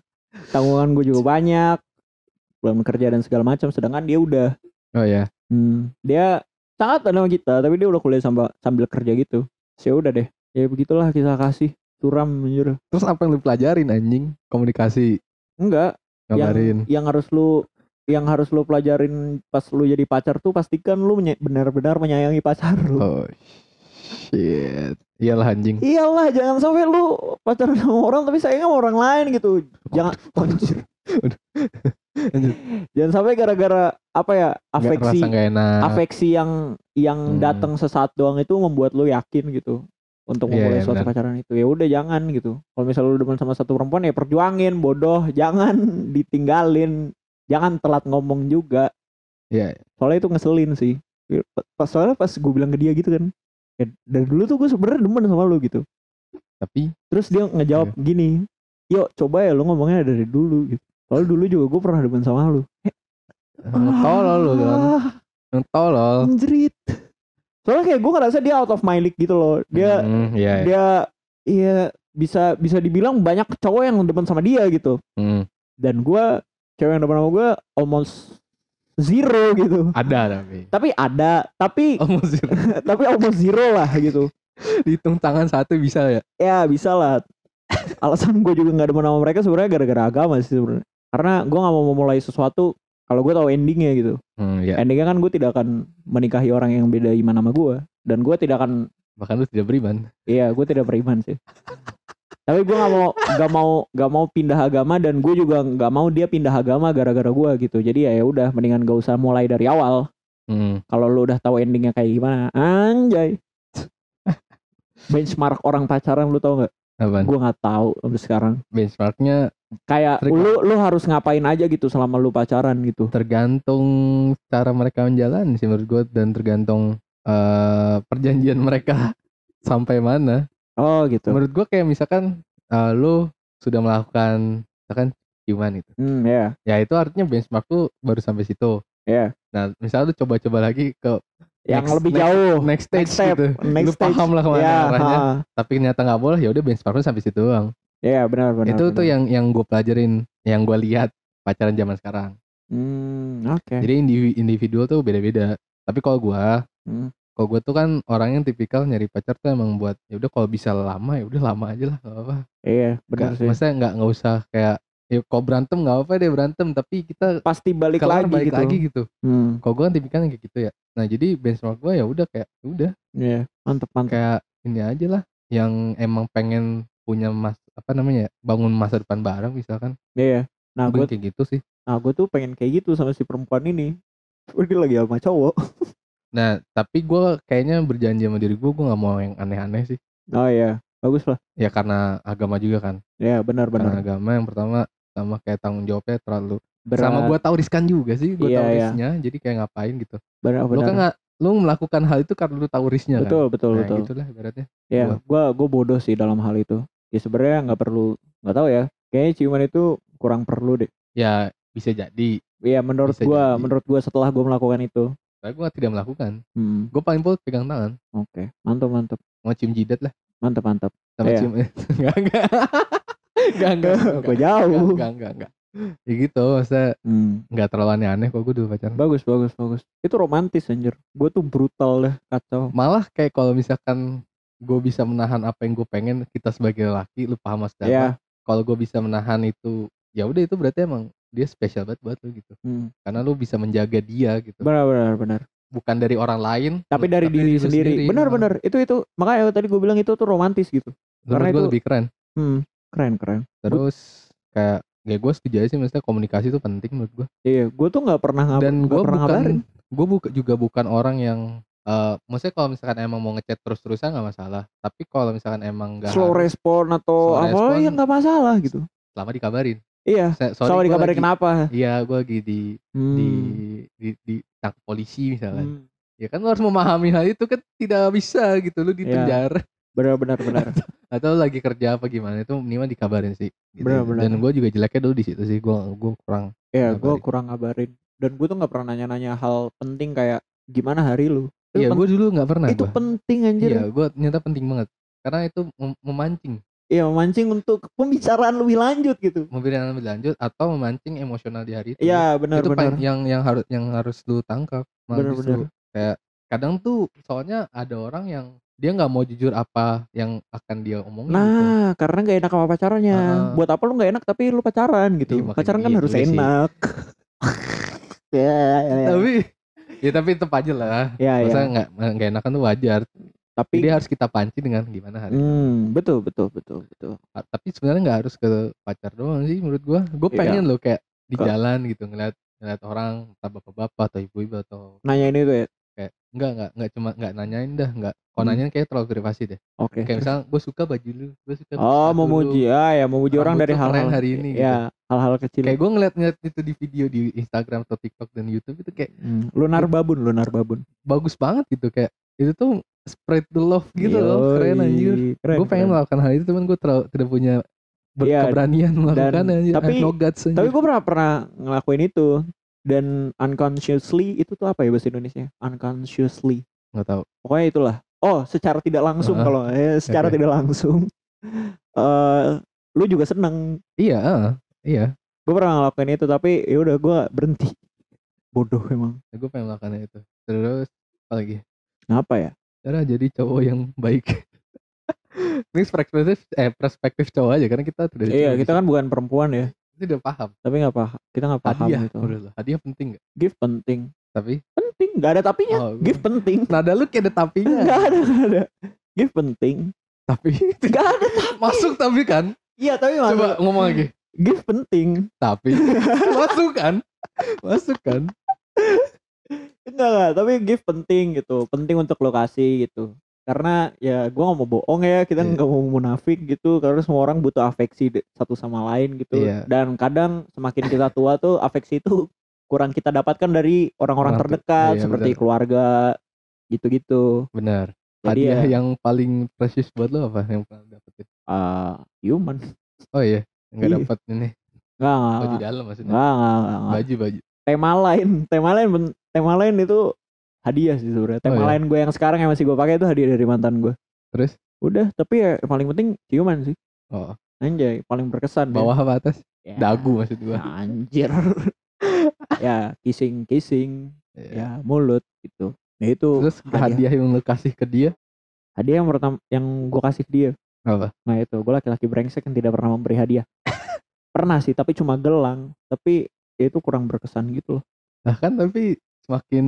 Tanggungan gue juga banyak. Belum kerja dan segala macam sedangkan dia udah. Oh ya. hmm, dia sangat sama kita tapi dia udah kuliah sambil sambil kerja gitu. Ya udah deh. Ya begitulah kisah kasih. Suram anjir. Terus apa yang lu pelajarin anjing? Komunikasi. enggak. Ngabarin. yang yang harus lu yang harus lu pelajarin pas lu jadi pacar tuh pastikan lu benar-benar menyayangi pacar lu. Oh shit. Iyalah anjing. iyalah jangan sampai lu pacaran sama orang tapi sayang sama orang lain gitu jangan anjir. Lanjut. jangan sampai gara-gara apa ya afeksi nggak enak. afeksi yang yang Hmm. datang sesaat doang itu membuat lu yakin gitu untuk Iya, memulai iya, suatu benar. pacaran itu ya udah jangan gitu kalau misalnya lu demen sama satu perempuan ya perjuangin bodoh jangan ditinggalin jangan telat ngomong juga Iya. soalnya itu ngeselin sih pas soalnya pas gue bilang ke dia gitu kan ya, dari dulu tuh gue sebenarnya demen sama lu gitu Tapi terus dia ngejawab Iya. gini yuk coba ya lu ngomongnya dari dulu gitu soalnya dulu juga gue pernah demen sama lu tolol lu kan. Ah, Tolol. anjrit soalnya kayak gue ngerasa dia out of my league gitu loh dia Hmm, iya. iya. dia iya bisa bisa dibilang banyak cowok yang demen sama dia gitu Hmm, dan gue cewek yang demen sama gue almost zero gitu ada tapi. tapi ada tapi Almost zero. tapi almost zero lah gitu Dihitung tangan satu bisa ya. ya bisa lah alasan gue juga nggak demen sama mereka sebenarnya gara-gara agama sih sebenarnya karena gue nggak mau memulai sesuatu kalau gue tahu endingnya gitu Hmm, ya. endingnya kan gue tidak akan menikahi orang yang beda iman sama gue dan gue tidak akan Bahkan lu tidak beriman. Iya, gue tidak beriman sih. Tapi gue nggak mau, nggak mau, nggak mau pindah agama dan gue juga nggak mau dia pindah agama gara-gara gue gitu. Jadi ya ya udah, mendingan gak usah mulai dari awal. Hmm. Kalau lu udah tahu endingnya kayak gimana, anjay. Benchmark orang pacaran lu tau nggak? Gue nggak tahu sampai sekarang. Benchmarknya Kayak lu lu harus ngapain aja gitu selama lu pacaran gitu. tergantung cara mereka menjalani sih menurut gue dan tergantung eh, perjanjian mereka sampai mana. Oh gitu. Menurut gue kayak misalkan eh, lu sudah melakukan misalkan ciuman gitu. Hmm ya, Ya itu artinya benchmark tuh baru sampai situ. ya. Nah, misalnya lu coba-coba lagi ke Yang Next- lebih next- jauh. next stage Next step, gitu. next lu stage. paham lah ke mana Ya, arahnya. ha. Tapi ternyata nggak boleh ya udah benchmark lu sampai situ doang. Ya benar benar. itu tuh benar. yang yang gue pelajarin, yang gue lihat pacaran zaman sekarang. Hmm oke. Jadi individu, individual tuh beda-beda. Tapi kalau gue Hmm. Kalau gue tuh kan orang yang tipikal nyari pacar tuh emang buat ya udah kalau bisa lama ya udah lama aja lah gak apa-apa. Iya, benar sih. Maksudnya nggak nggak usah kayak ya kalau berantem nggak apa deh berantem tapi kita Pasti balik kelar lagi balik gitu. lagi gitu. Hmm, Kalau gue kan tipikalnya kayak gitu ya. Nah jadi benchmark gue ya udah kayak ya udah iya, mantep mantep. kayak ini aja lah yang emang pengen punya mas apa namanya ya, bangun masa depan bareng misalkan. Iya. Nah, Gue kayak gitu sih. nah gue tuh pengen kayak gitu sama si perempuan ini. Dia lagi sama cowok. Nah tapi gue kayaknya berjanji sama diri gue gue nggak mau yang aneh-aneh sih. Oh iya, bagus lah. Ya karena agama juga kan. Ya benar Karena agama yang pertama sama kayak tanggung jawabnya terlalu Berat. sama gue tahu riskan juga sih gue Iya, tahu iya. risknya jadi kayak ngapain gitu benar lu benar. kan nggak lu melakukan hal itu karena lu tahu risknya kan betul betul nah, betul. gitulah ibaratnya Ya, gua gua bodoh sih dalam hal itu. Ya sebenarnya nggak perlu, nggak tahu ya. Kayaknya ciuman itu kurang perlu deh. ya bisa jadi Iya menurut jadi. menurut gua setelah gua melakukan itu. Tapi gue tidak melakukan Hmm, gue paling pol pegang tangan oke. Mantap mantap. mau cium jidat lah Mantap mantap. sama Iya. cium enggak enggak enggak enggak Gua jauh. enggak enggak enggak ya gitu maksudnya Hmm, enggak terlalu aneh-aneh kok gue dulu pacaran bagus bagus bagus. Itu romantis anjir. Gua tuh brutal deh, kacau. malah kayak kalau misalkan gue bisa menahan apa yang gue pengen kita sebagai laki lu paham maksudnya Ya. kalau gue bisa menahan itu ya udah itu berarti emang dia spesial banget buat lu gitu Hmm, karena lu bisa menjaga dia gitu benar benar benar. bukan dari orang lain Tapi dari diri lu sendiri. Benar Nah, benar. Itu itu makanya tadi gua bilang itu tuh romantis gitu. menurut karena gue itu- lebih keren Hmm, keren keren. terus kayak ya gue setuju aja sih maksudnya komunikasi itu penting menurut gue Iya, gua tuh nggak pernah ngab- dan gue pernah ngabarin. bukan gue buka, juga bukan orang yang eh maksudnya kalau misalkan emang mau ngechat terus-terusan nggak masalah tapi kalau misalkan emang nggak slow harus, respon atau Slow apa respon. ya nggak masalah gitu. selama dikabarin Iya. Sorry gua dikabarin kenapa? iya gue lagi di Hmm. di di di tangkap polisi misalkan Hmm. ya kan lu harus memahami hal itu kan tidak bisa gitu lu di Iya. penjara Benar benar benar. atau lagi kerja apa gimana itu minimal dikabarin sih gitu. Benar, benar. dan gue juga jeleknya dulu di situ sih gue gue kurang Iya, gue kurang ngabarin. Dan gue tuh nggak pernah nanya-nanya hal penting kayak gimana hari lu. Iya pen- gue dulu nggak pernah itu gua. penting anjir. iya gue ternyata penting banget karena itu mem- memancing memancing untuk pembicaraan lebih lanjut gitu. memberikan lebih lanjut atau memancing emosional di hari itu Iya, benar itu benar. yang yang harus yang harus lu tangkap Benar, benar. kayak kadang tuh soalnya ada orang yang dia nggak mau jujur apa yang akan dia omongin gitu. Nah, karena gak enak sama pacarnya. Heeh. Buat apa lu gak enak tapi lu pacaran gitu. Iya, pacaran kan gitu harus enak. ya, ya, ya. tapi ya tapi tetap aja lah Ya, ya. masa nggak nggak enakan tuh wajar Tapi jadi harus kita panci dengan gimana hari hmm, betul betul betul betul. Ah, tapi sebenarnya nggak harus ke pacar doang sih menurut gua gue Iya. pengen loh kayak di jalan gitu ngeliat ngeliat orang entah bapak-bapak atau ibu-ibu atau Nanya ini tuh ya. kayak enggak enggak enggak cuma enggak nanyain dah enggak kalau Hmm. nanyain kayak terlalu privasi deh Oke. kayak misalnya gue suka baju lu gue suka Oh, sepatu mau lu. muji ya, ya mau muji orang Rambut dari hal-hal hari ini gitu. Ya, hal-hal kecil. kayak gue ngeliat ngeliat itu di video di Instagram atau TikTok dan YouTube itu kayak Hmm, lunar babun, lunar babun. bagus banget gitu kayak itu tuh spread the love gitu loh keren Yoi, anjir gue pengen keren. melakukan hal itu cuman gue terlalu tidak punya ber- Iya, keberanian melakukan anjir I tapi- no guts anjir. Tapi gue pernah pernah ngelakuin itu dan unconsciously itu tuh apa ya bahasa Indonesia? Unconsciously. nggak tahu Pokoknya itulah. Oh, secara tidak langsung Heeh. kalau eh, secara Oke. tidak langsung. eh lu juga seneng. iya ah, iya Gue pernah ngelakuin itu tapi ya udah gue berhenti. Bodoh emang. gue pengen melakukan itu terus apa lagi Ngapa ya? Cara jadi cowok yang baik ini perspektif eh perspektif cowok aja karena kita tidak Iya, kita kan bukan perempuan ya. tidak paham Tapi nggak paham. Kita nggak paham hadiah gitu. menurut lo hadiah penting gak Gift penting. tapi Penting. Gak ada tapinya. Oh, Gift penting. nada lu kayak ada tapinya Gak ada, gak ada. Gift penting. tapi Gak ada. masuk tapi kan Iya, tapi coba masuk. ngomong lagi Gift penting. tapi masuk kan masuk kan Enggak, enggak, tapi gift penting gitu. Penting untuk lokasi gitu. Karena ya gua nggak mau bohong ya, kita Iya. nggak mau munafik gitu. Karena semua orang butuh afeksi satu sama lain gitu. Iya. Dan kadang semakin kita tua tuh afeksi itu kurang kita dapatkan dari orang-orang terdekat iya, seperti benar. keluarga gitu-gitu. benar Jadi hadiah ya yang paling precious buat lo apa yang pernah dapetin uh, human. oh iya nggak Iya. dapet ini Enggak, baju enggak, dalam maksudnya enggak, enggak, enggak. baju baju Tema lain, tema lain, tema lain itu hadiah sih sebenarnya. Tema Oh, iya. lain gue yang sekarang yang masih gue pakai itu hadiah dari mantan gue. terus Udah, tapi ya yang paling penting ciuman sih. oh Anjay, paling berkesan bawah apa atas Ya, dagu maksud gua Anjir. ya, kissing kissing, Iya. ya mulut gitu. Ya itu Terus hadiah yang lu kasih ke dia hadiah yang pertama yang gue kasih ke dia. apa? Nah itu gue laki-laki brengsek yang tidak pernah memberi hadiah. pernah sih tapi cuma gelang. Tapi ya itu kurang berkesan gitu loh. Nah kan tapi semakin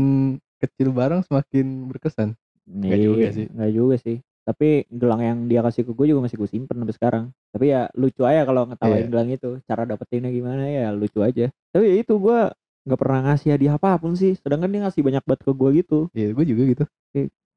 kecil barang semakin berkesan. Nggak juga Iya, sih. Nggak juga sih. Tapi gelang yang dia kasih ke gue juga masih gue simpen sampai sekarang. Tapi ya lucu aja kalau ngetawain Iya. gelang itu. Cara dapetinnya gimana ya lucu aja. Tapi ya itu gue nggak pernah ngasih hadiah apa pun sih. Sedangkan dia ngasih banyak banget ke gue gitu. Iya gue juga gitu.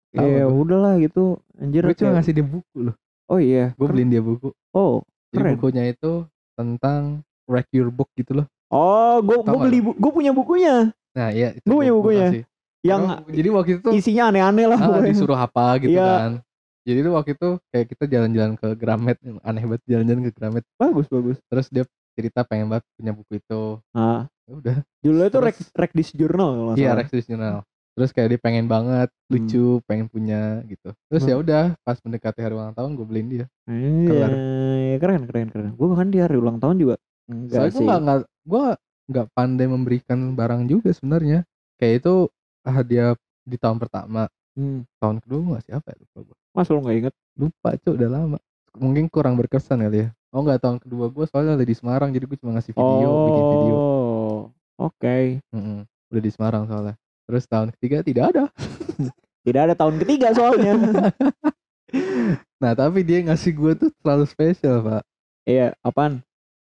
Sama Ya gua. udahlah gitu. Anjir. Gue cuma ngasih dia buku loh. Oh iya. Gue beliin dia buku. Oh. Jadi Keren. bukunya itu tentang wreck your book gitu loh. Oh, gue gue beli gue punya bukunya Nah iya itu gua bukunya. kasih. yang Karena- jadi waktu itu isinya aneh-aneh lah ah, disuruh apa gitu Iya. kan. Jadi tuh waktu itu kayak kita jalan-jalan ke Gramet, aneh banget jalan-jalan ke Gramet. Bagus bagus. Terus dia cerita pengen banget punya buku itu. Nah, Ya udah. judulnya tuh Rek Rek This Journal Iya salah. Rex Journal. Terus kayak dia pengen banget, Hmm. lucu, pengen punya gitu. Terus Hmm. ya udah, pas mendekati hari ulang tahun gue beliin dia. Iya, keren keren keren. Gue bahkan di hari ulang tahun juga enggak Soalnya gue sih. nggak nggak gue nggak pandai memberikan barang juga sebenarnya. Kayak itu hadiah di tahun pertama, Hmm. tahun kedua gue ngasih apa ya lupa gue. Mas lu nggak inget? Lupa cuy, udah lama. Mungkin kurang berkesan kali ya. Oh nggak tahun kedua gue soalnya lagi di Semarang jadi gue cuma ngasih video, bikin video. Oh, oke. Mm-mm. Udah di Semarang soalnya. Terus tahun ketiga tidak ada. Tidak ada tahun ketiga soalnya. Nah tapi dia ngasih gue tuh terlalu spesial pak. iya, apaan?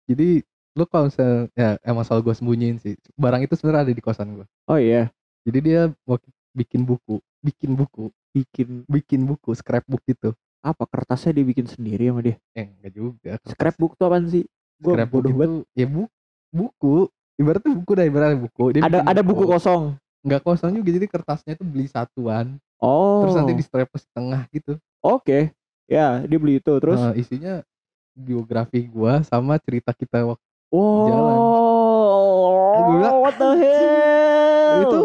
Jadi lu kalau misalnya ya emang selalu gue sembunyiin sih. Barang itu sebenarnya ada di kosan gue. Oh iya, Jadi dia waktu bikin buku, bikin buku, bikin bikin buku scrapbook gitu. apa kertasnya dibikin sendiri sama dia. Eh enggak juga. Scrapbook tuh apaan sih? Gue Scrapbook bodoh itu banget. ya buku, buku. Ibaratnya buku dah ibaratnya buku. Dia Ada bikin ada buku kosong. Enggak kosong juga jadi kertasnya itu beli satuan. Oh. Terus nanti di strap setengah gitu. Oke. Ya, dia beli itu terus. Nah, isinya biografi gua sama cerita kita waktu Wow. Bilang, What the hell? itu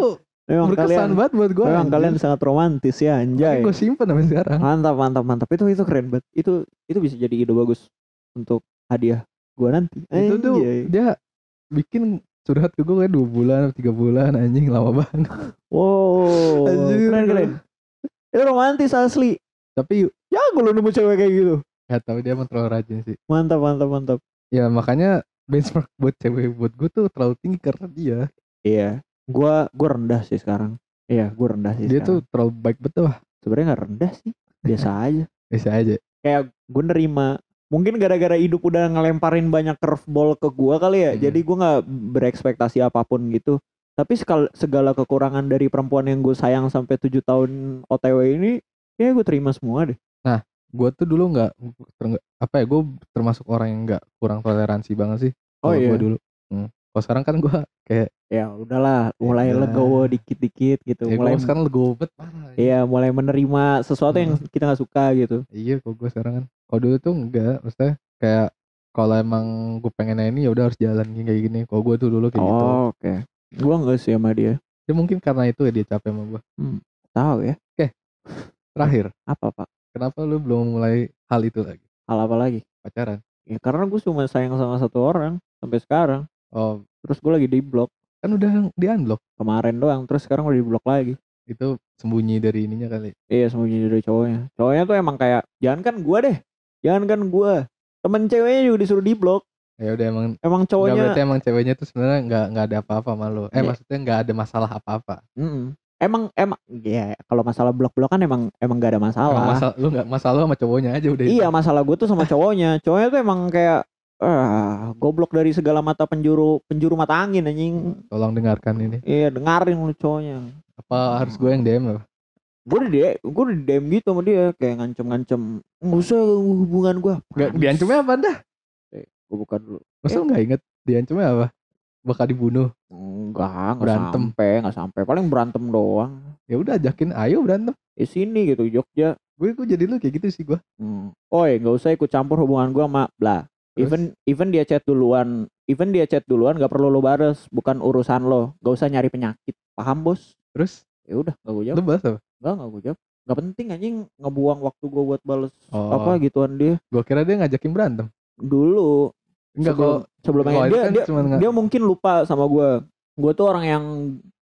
memang berkesan kalian banget buat gua. memang kalian sangat romantis ya anjay. gue simpen sampai sekarang. Mantap, mantap, mantap. Itu itu keren banget. Itu itu bisa jadi ide bagus untuk hadiah gua nanti. Itu tuh Anjay. dia bikin curhat ke gue kayak dua bulan atau tiga bulan anjing lama banget. Wow. Anjir. Keren keren. Itu romantis asli. Tapi Ya gue lu nemu cewek kayak gitu. nggak tahu dia emang terlalu rajin sih. Mantap, mantap, mantap. Ya makanya benchmark buat cewek buat gue tuh terlalu tinggi karena dia. Iya. Gua gua rendah sih sekarang. Iya, gua rendah sih. Dia tuh sekarang. terlalu baik betul lah. sebenarnya nggak rendah sih. Biasa aja. Bisa aja. kayak gue nerima mungkin gara-gara hidup udah ngelemparin banyak curveball ke gua kali ya Hmm. jadi gua nggak berekspektasi apa pun gitu tapi segala kekurangan dari perempuan yang gue sayang sampai tujuh tahun OTW ini ya gue terima semua deh Gue tuh dulu nggak apa ya gue termasuk orang yang nggak kurang toleransi banget sih. Oh, iya. Gue dulu. Hmm. Kalau sekarang kan gue kayak ya udahlah mulai Ya. legowo dikit-dikit gitu ya mulai gue sekarang legowo banget parah. Iya mulai menerima sesuatu yang kita nggak suka gitu Iya kok gue sekarang kan. Kalau dulu tuh enggak, maksudnya kayak kalau emang gue pengen ini ya udah harus jalan kayak gini. Kalau gue tuh dulu kayak gitu. oh oke gua nggak sih sama dia Ya mungkin karena itu ya dia capek sama gue. tahu ya Terakhir, apa pak kenapa lu belum mulai hal itu lagi? hal apa lagi Pacaran. ya karena gue cuma sayang sama satu orang sampai sekarang Oh, terus gue lagi di blok kan udah di unblock. kemarin doang terus sekarang udah di blok lagi Itu sembunyi dari ininya kali. iya sembunyi dari cowoknya cowoknya tuh emang kayak jangan kan gue deh jangan kan gue temen ceweknya juga disuruh di blok Ya udah emang emang cowoknya berarti emang ceweknya tuh sebenarnya nggak nggak ada apa-apa sama lu. Eh Iya. maksudnya nggak ada masalah apa-apa. Mm-mm. Emang emang ya kalau masalah blok-blok kan emang emang gak ada masalah, Emang masalah lu nggak masalah lu sama cowoknya aja udah. itu. iya masalah gue tuh sama cowoknya cowoknya tuh emang kayak ah goblok dari segala mata penjuru penjuru mata angin anjing Tolong dengarkan ini. iya dengerin lu cowoknya Apa harus gue yang DM apa? gue udah di gue udah di DM gitu sama dia kayak ngancem-ngancem nggak usah hubungan gue Nggak diancamnya apa dah? gue buka dulu Masa nggak inget diancamnya apa? Bakal dibunuh. enggak nggak Berantem. sampai nggak sampai paling berantem doang Ya udah ajakin ayo berantem. di sini gitu Jogja Gue gue jadi lu kayak gitu sih gue. hmm. oi nggak usah ikut campur hubungan gue sama bla Terus? even even dia chat duluan even dia chat duluan nggak perlu lo bares bukan urusan lo nggak usah nyari penyakit paham bos Terus ya udah nggak gue jawab lu bahas apa? nggak nggak gue jawab nggak penting anjing ngebuang waktu gue buat bales Oh. apa gituan dia Gue kira dia ngajakin berantem. dulu Enggak sebelum kok. sebelumnya kalau itu dia kan dia, dia mungkin lupa sama gue gue tuh orang yang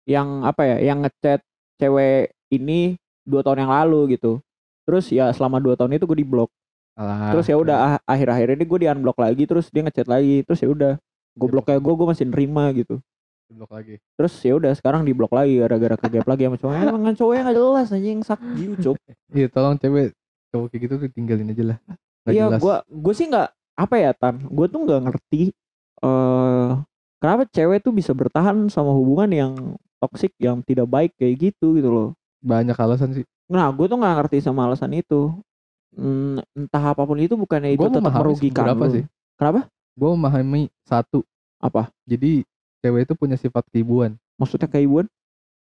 yang apa ya yang ngechat cewek ini dua tahun yang lalu gitu. Terus ya selama dua tahun itu gue di blok Alah, terus ya udah ah- akhir-akhir ini gue di unblock lagi terus dia ngechat lagi terus ya udah goblok kayak gue gue masih nerima gitu. Blok lagi. terus ya udah sekarang di blok lagi gara-gara ke gap lagi sama cowoknya. Emang cowoknya nggak jelas anjing sak cuk Iya, tolong cewek cowok kayak gitu tuh tinggalin aja lah. Iya gue gue sih nggak apa ya tan gue tuh nggak ngerti eh kenapa cewek tuh bisa bertahan sama hubungan yang toksik yang tidak baik kayak gitu gitu loh banyak alasan sih. nah gue tuh nggak ngerti sama alasan itu Hmm, entah apa pun itu bukannya itu Gue tetap merugikan beberapa lu. sih. kenapa Gue memahami satu. apa Jadi cewek itu punya sifat keibuan. maksudnya keibuan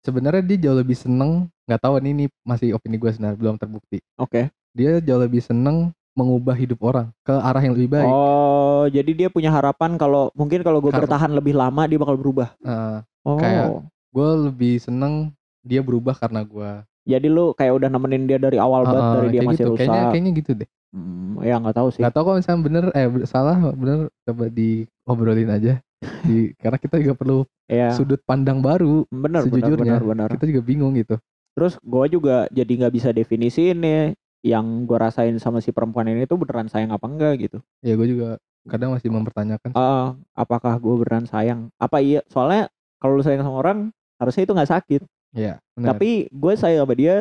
Sebenarnya dia jauh lebih seneng. Nggak tahu nih, ini masih opini gue sebenarnya belum terbukti. oke Dia jauh lebih seneng mengubah hidup orang ke arah yang lebih baik. oh jadi dia punya harapan kalau mungkin kalau gue bertahan lebih lama dia bakal berubah Nah, oh Kayak- gue lebih seneng dia berubah karena gue. jadi lu kayak udah nemenin dia dari awal banget dari dia masih gitu. rusak Kayaknya kayaknya gitu deh. Hmm, ya nggak tahu sih Nggak tahu kalau misalnya bener eh salah bener coba diobrolin aja. Di karena kita juga perlu ya sudut pandang baru. benar benar sejujurnya. benar benar Kita juga bingung gitu. terus gue juga jadi nggak bisa definisiin nih yang gue rasain sama si perempuan ini tuh beneran sayang apa enggak gitu Ya gue juga kadang masih mempertanyakan. Ah, apakah gue beneran sayang apa iya soalnya kalau lu sayang sama orang harusnya itu nggak sakit Ya, benar. tapi gue sayang sama dia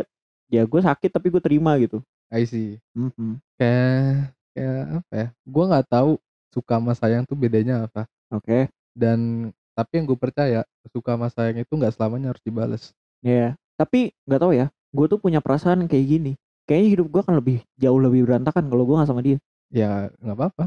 ya gue sakit tapi gue terima gitu I see. Mhm. Kayak kayak apa ya? Gue nggak tahu suka sama sayang tuh bedanya apa. oke Dan tapi yang gue percaya suka sama sayang itu nggak selamanya harus dibales. ya tapi nggak tahu ya gue tuh punya perasaan kayak gini kayaknya hidup gue akan lebih jauh lebih berantakan kalau gue nggak sama dia Ya nggak apa-apa.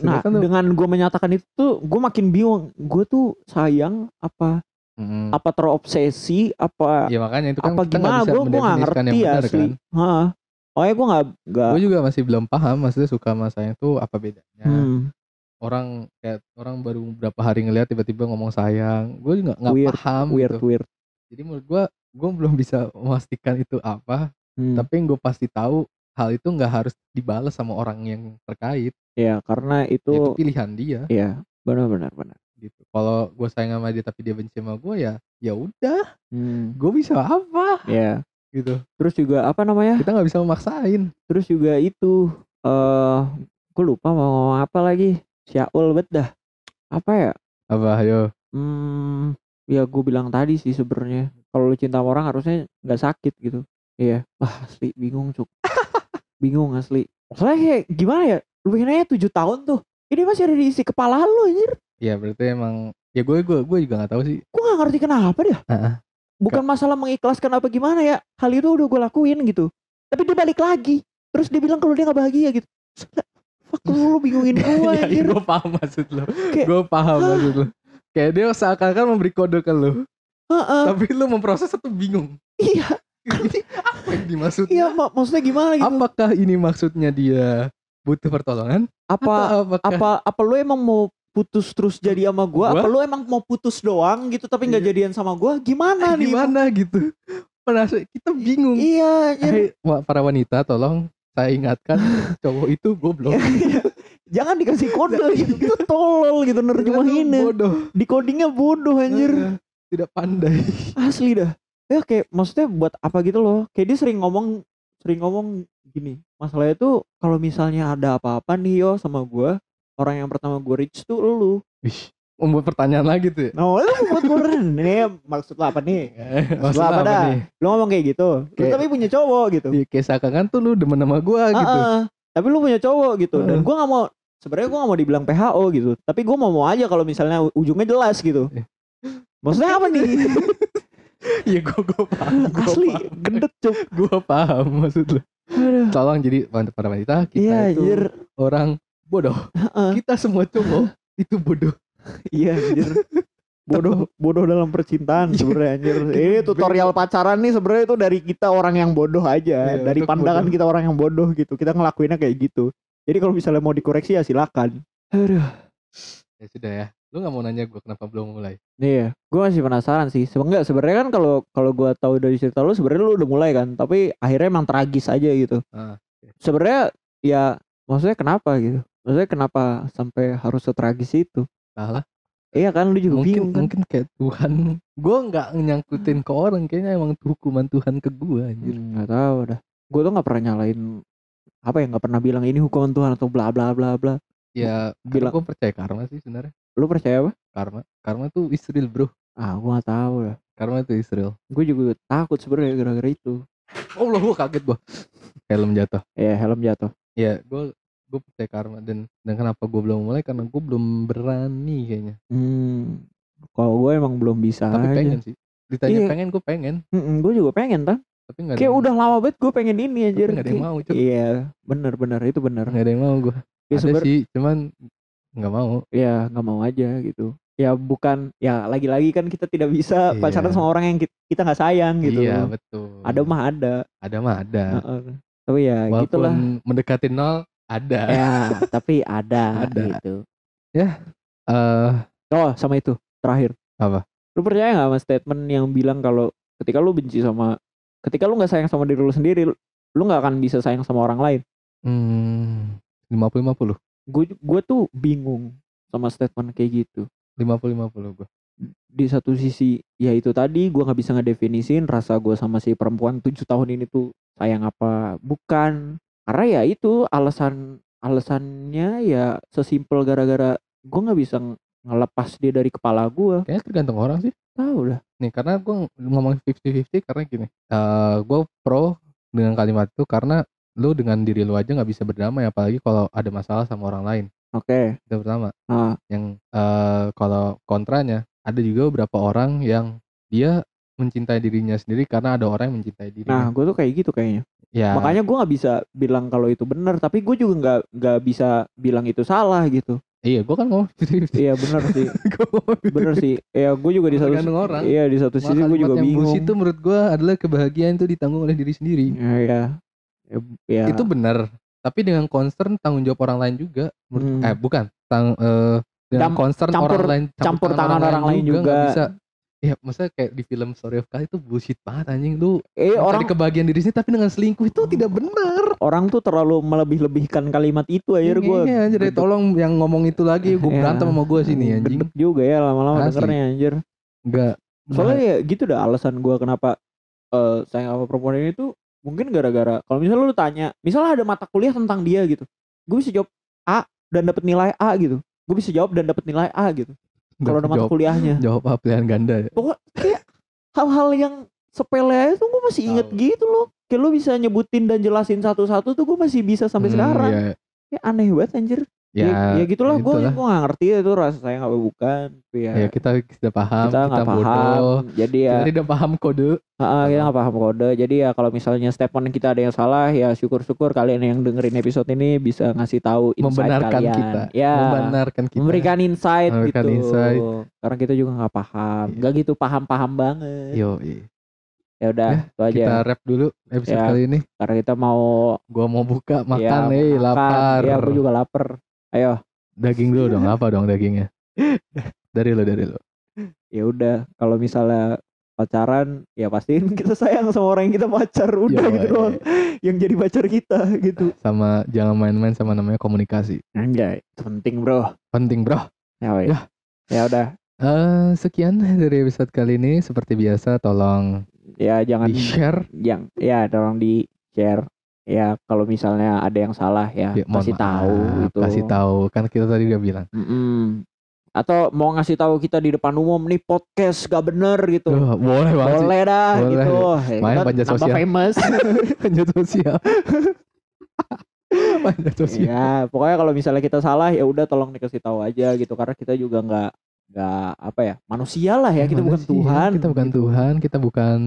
nah lu- dengan gue menyatakan itu tuh gue makin bingung gue tuh sayang apa Mm. apa terobsesi apa Ya makanya itu kan apa kita nggak gimana gue gue nggak ngerti asli kan. Hah. oh ya gue nggak nggak Gue juga masih belum paham maksudnya suka sama sayang tuh apa bedanya. hmm, Orang kayak orang baru berapa hari ngeliat tiba-tiba ngomong sayang. Gue juga nggak Weird, paham weird gitu. weird Jadi menurut gue gue belum bisa memastikan itu apa. Hmm, Tapi yang gue pasti tahu hal itu nggak harus dibalas sama orang yang terkait. ya karena itu itu pilihan dia. Ya benar benar benar. Gitu. Kalau gue sayang sama dia tapi dia benci sama gue ya ya udah. hmm, Gue bisa apa? Ya gitu. terus juga apa namanya? Kita nggak bisa memaksain. terus juga itu eh gue lupa mau ngomong apa lagi. Syaul bet dah. Apa ya? Apa? Ayo. hmm, ya gue bilang tadi sih sebenarnya. Kalau lu cinta sama orang harusnya nggak sakit gitu iya. Wah asli. Bingung cuk. Bingung asli. Soalnya gimana ya lu pengen aja tujuh tahun tuh ini masih ada di isi kepala lu anjir. Ya berarti emang ya gue gue gue juga nggak tahu sih. gue gak ngerti kenapa dia Heeh. bukan masalah mengikhlaskan apa gimana ya hal itu udah gue lakuin gitu. Tapi dia balik lagi. Terus dia bilang kalau dia nggak bahagia gitu. Fuck lu, lu bingungin gue ya, anjir. gue paham maksud lo. Kayak, gue paham maksud lo. Kayak dia seakan-akan memberi kode ke lo, Heeh, tapi lo memproses itu bingung. iya Ini apa yang dimaksudnya? iya mak maksudnya gimana gitu Apakah ini maksudnya dia butuh pertolongan? apa apakah apa apa lu emang mau putus terus jadi sama gua, Gua? apa lu emang mau putus doang gitu tapi nggak Iya. jadian sama gua gimana nih gimana gitu? Penasaran, kita bingung. iya. Hai, wa- para wanita tolong saya ingatkan cowok itu goblok. jangan dikasih kode gitu itu tolol gitu nerjemahinnya bodoh. di codingnya bodoh anjir Tidak pandai. asli dah ya kayak maksudnya buat apa gitu loh kayak dia sering ngomong sering ngomong gini masalahnya tuh kalau misalnya ada apa-apa nih yo sama gua orang yang pertama gua reach tuh lu Wih, membuat pertanyaan lagi tuh. ya? nah itu buat gua nih maksud lu apa nih Maksud apa apa dah? nih? lu ngomong kayak gitu lu Kayak- tapi punya cowok gitu Ya, kayak seakan tuh lu demen sama gua gitu. Ah, ah. tapi lu punya cowok gitu dan gua nggak mau sebenarnya gua nggak mau dibilang PHO gitu tapi gua mau mau aja kalau misalnya ujungnya jelas gitu Eh. maksudnya apa nih Iya gua, gua paham. Gua asli paham. gendut cuk Gua paham maksud lu. Aduh. Tolong jadi untuk para wanita kita iya itu anjir orang bodoh. Heeh. Kita semua cowok itu bodoh. iya anjir bodoh bodoh dalam percintaan Iya. sebenarnya anjir ini tutorial pacaran nih sebenarnya itu dari kita orang yang bodoh aja Iya, dari pandangan bodoh. kita orang yang bodoh gitu kita ngelakuinnya kayak gitu jadi kalau misalnya mau dikoreksi ya silakan aduh Ya sudah ya. Lu nggak mau nanya gua kenapa belum mulai? Iya, gue masih penasaran sih. Sebenarnya sebenarnya kan kalau kalau gue tahu dari cerita lu sebenarnya lu udah mulai kan, tapi akhirnya emang tragis aja gitu. Ah, Sebenarnya ya maksudnya kenapa gitu? Maksudnya kenapa sampai harus setragis itu? Salah. Iya kan lu juga Mungkin bingung kan? mungkin kayak Tuhan gue nggak nyangkutin ke orang kayaknya emang hukuman Tuhan ke gue anjir Hmm, nggak tahu dah gue tuh nggak pernah nyalain apa ya nggak pernah bilang ini hukuman Tuhan atau bla bla bla bla ya Bilang- gue percaya karma sih sebenarnya lu percaya apa? Karma. Karma tuh Israel bro. Ah gue nggak tahu dah karma itu Israel gue juga takut sebenarnya gara-gara itu. Oh loh gue kaget gue helm jatuh. Ya helm jatuh. Ya gue gue percaya karma. Dan dan kenapa gue belum mulai? Karena gue belum berani kayaknya. Hmm kalau gue emang belum bisa tapi aja. pengen sih. Ditanya Iya. pengen gue pengen. Gue juga pengen kan tapi ada kayak udah lama banget gue pengen ini tapi anjir. nggak ada yang mau cuy iya bener bener itu bener. Nggak ada yang mau gue ya ada sih cuman nggak mau. Ya nggak mau aja gitu. Ya bukan ya lagi-lagi kan kita tidak bisa Iya. pacaran sama orang yang ki- kita nggak sayang gitu. Iya betul. Ada mah ada. Ada mah ada. Heeh. tapi ya walaupun gitulah mendekati nol ada. Ya tapi ada, Ada. gitu. Eh. Oh sama itu. Terakhir. Apa? lu percaya nggak sama statement yang bilang kalau ketika lu benci sama ketika lu nggak sayang sama diri lu sendiri lu nggak akan bisa sayang sama orang lain? Hmm, lima puluh lima puluh gue gue tuh bingung sama statement kayak gitu. Lima puluh lima puluh gue di satu sisi ya itu tadi gue nggak bisa ngedefinisin rasa gue sama si perempuan tujuh tahun ini tuh sayang apa bukan. Karena ya itu alasan alasannya ya sesimpel gara-gara gue nggak bisa ng- ngelepas dia dari kepala gue kayaknya tergantung orang sih. Tahu lah. Nih karena gue ngomong 50-50 karena gini eh gue pro dengan kalimat itu karena lu dengan diri lu aja nggak bisa berdamai apalagi kalau ada masalah sama orang lain. Oke. Itu pertama. Nah yang eh kalau kontranya ada juga beberapa orang yang dia mencintai dirinya sendiri karena ada orang yang mencintai nah dirinya gue tuh kayak gitu kayaknya. Ya. Makanya gue nggak bisa bilang kalau itu benar tapi gue juga nggak nggak bisa bilang itu salah gitu. Iya gue kan ngomong 50-50 iya bener sih. Gua ngomong 50-50. bener sih. Ya gue juga di satu orang. iya di satu sisi gue juga yang bingung. bullshit itu menurut gue adalah kebahagiaan itu ditanggung oleh diri sendiri. Ya, ya. Itu benar tapi dengan concern tanggung jawab orang lain juga Hmm. eh bukan tang eh dengan concern campur- orang lain campur tangan orang lain nggak juga. bisa. Ya maksudnya kayak di film Story of Kali itu bullshit banget anjing. Lu eh orang kebahagiaan diri sendiri tapi dengan selingkuh itu tidak benar. Orang tuh terlalu melebih-lebihkan kalimat itu aja gue Iya, anjir. Deh, tolong yang ngomong itu lagi gue Iya. berantem sama gue sini anjing. juga ya lama-lama dengernya anjir. Enggak soalnya ya gitu dah alasan gue kenapa eh sayang sama perempuan ini tuh mungkin gara-gara kalau misalnya lu tanya misalnya ada mata kuliah tentang dia gitu gue bisa jawab A dan dapat nilai A gitu. Gue bisa jawab dan dapat nilai A gitu kalau ada mata jawab, kuliahnya. jawab apa pilihan ganda ya. Pokok kayak hal-hal yang sepele aja tuh gue masih inget Tahu. gitu loh. Kayak lu bisa nyebutin dan jelasin satu-satu tuh gue masih bisa sampai Hmm, sekarang. ya, ya aneh banget anjir ya, ya, ya gitulah gue gue gak ngerti itu rasa sayang apa bukan ya, ya kita tidak paham kita kita, nggak paham jadi ya kita tidak paham kode. Ah, kita nggak paham kode. Jadi ya kalau misalnya statement kita ada yang salah ya syukur-syukur kalian yang dengerin episode ini bisa ngasih tahu insight membenarkan kalian. kita ya membenarkan kita. memberikan insight Memberikan gitu. insight. karena kita juga nggak paham Iya. nggak gitu paham-paham banget. Yo ya udah itu aja. kita rap dulu episode Ya. kali ini. karena kita mau gua mau buka makan ya, eh makan. lapar. Ya aku juga lapar ayo. Daging dulu dong apa dong dagingnya? Dari lo dari lo ya udah kalau misalnya pacaran ya pastiin kita sayang sama orang yang kita pacar. Udah Yoi. gitu doang. Yang jadi pacar kita gitu. Sama jangan main-main sama namanya komunikasi. Anjay itu penting bro. Penting bro. Ya. Ya. ya udah. Eh sekian dari episode kali ini. Seperti biasa tolong ya jangan di share yang ya tolong di share ya kalau misalnya ada yang salah ya, ya, kasih maaf, tahu gitu. kasih tahu. Kan kita tadi udah bilang. Mm-mm. atau mau ngasih tahu kita di depan umum nih podcast gak bener gitu. Boleh banget sih. Boleh dah Boleh. gitu. Ya, Main kita panjat sosial. famous. Panjat sosial. Panjat sosial. Ya pokoknya kalau misalnya kita salah ya udah tolong dikasih tahu aja gitu. Karena kita juga nggak nggak apa ya manusia lah ya kita bukan Manusia, Tuhan kita bukan gitu. Tuhan kita bukan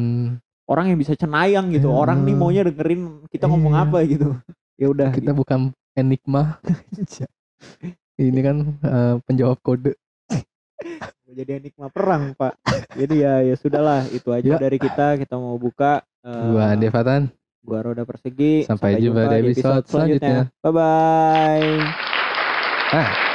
orang yang bisa cenayang gitu. Ya. orang nih maunya dengerin kita ngomong Iya. apa gitu. Ya udah kita bukan enigma. Ini kan eh, penjawab kode. Jadi enigma perang pak. Jadi ya ya sudahlah itu aja Ya. dari kita. Kita mau buka eh, gua Ande Fatan. gua Roda Persegi. Sampai jumpa di episode selanjutnya. bye bye. ah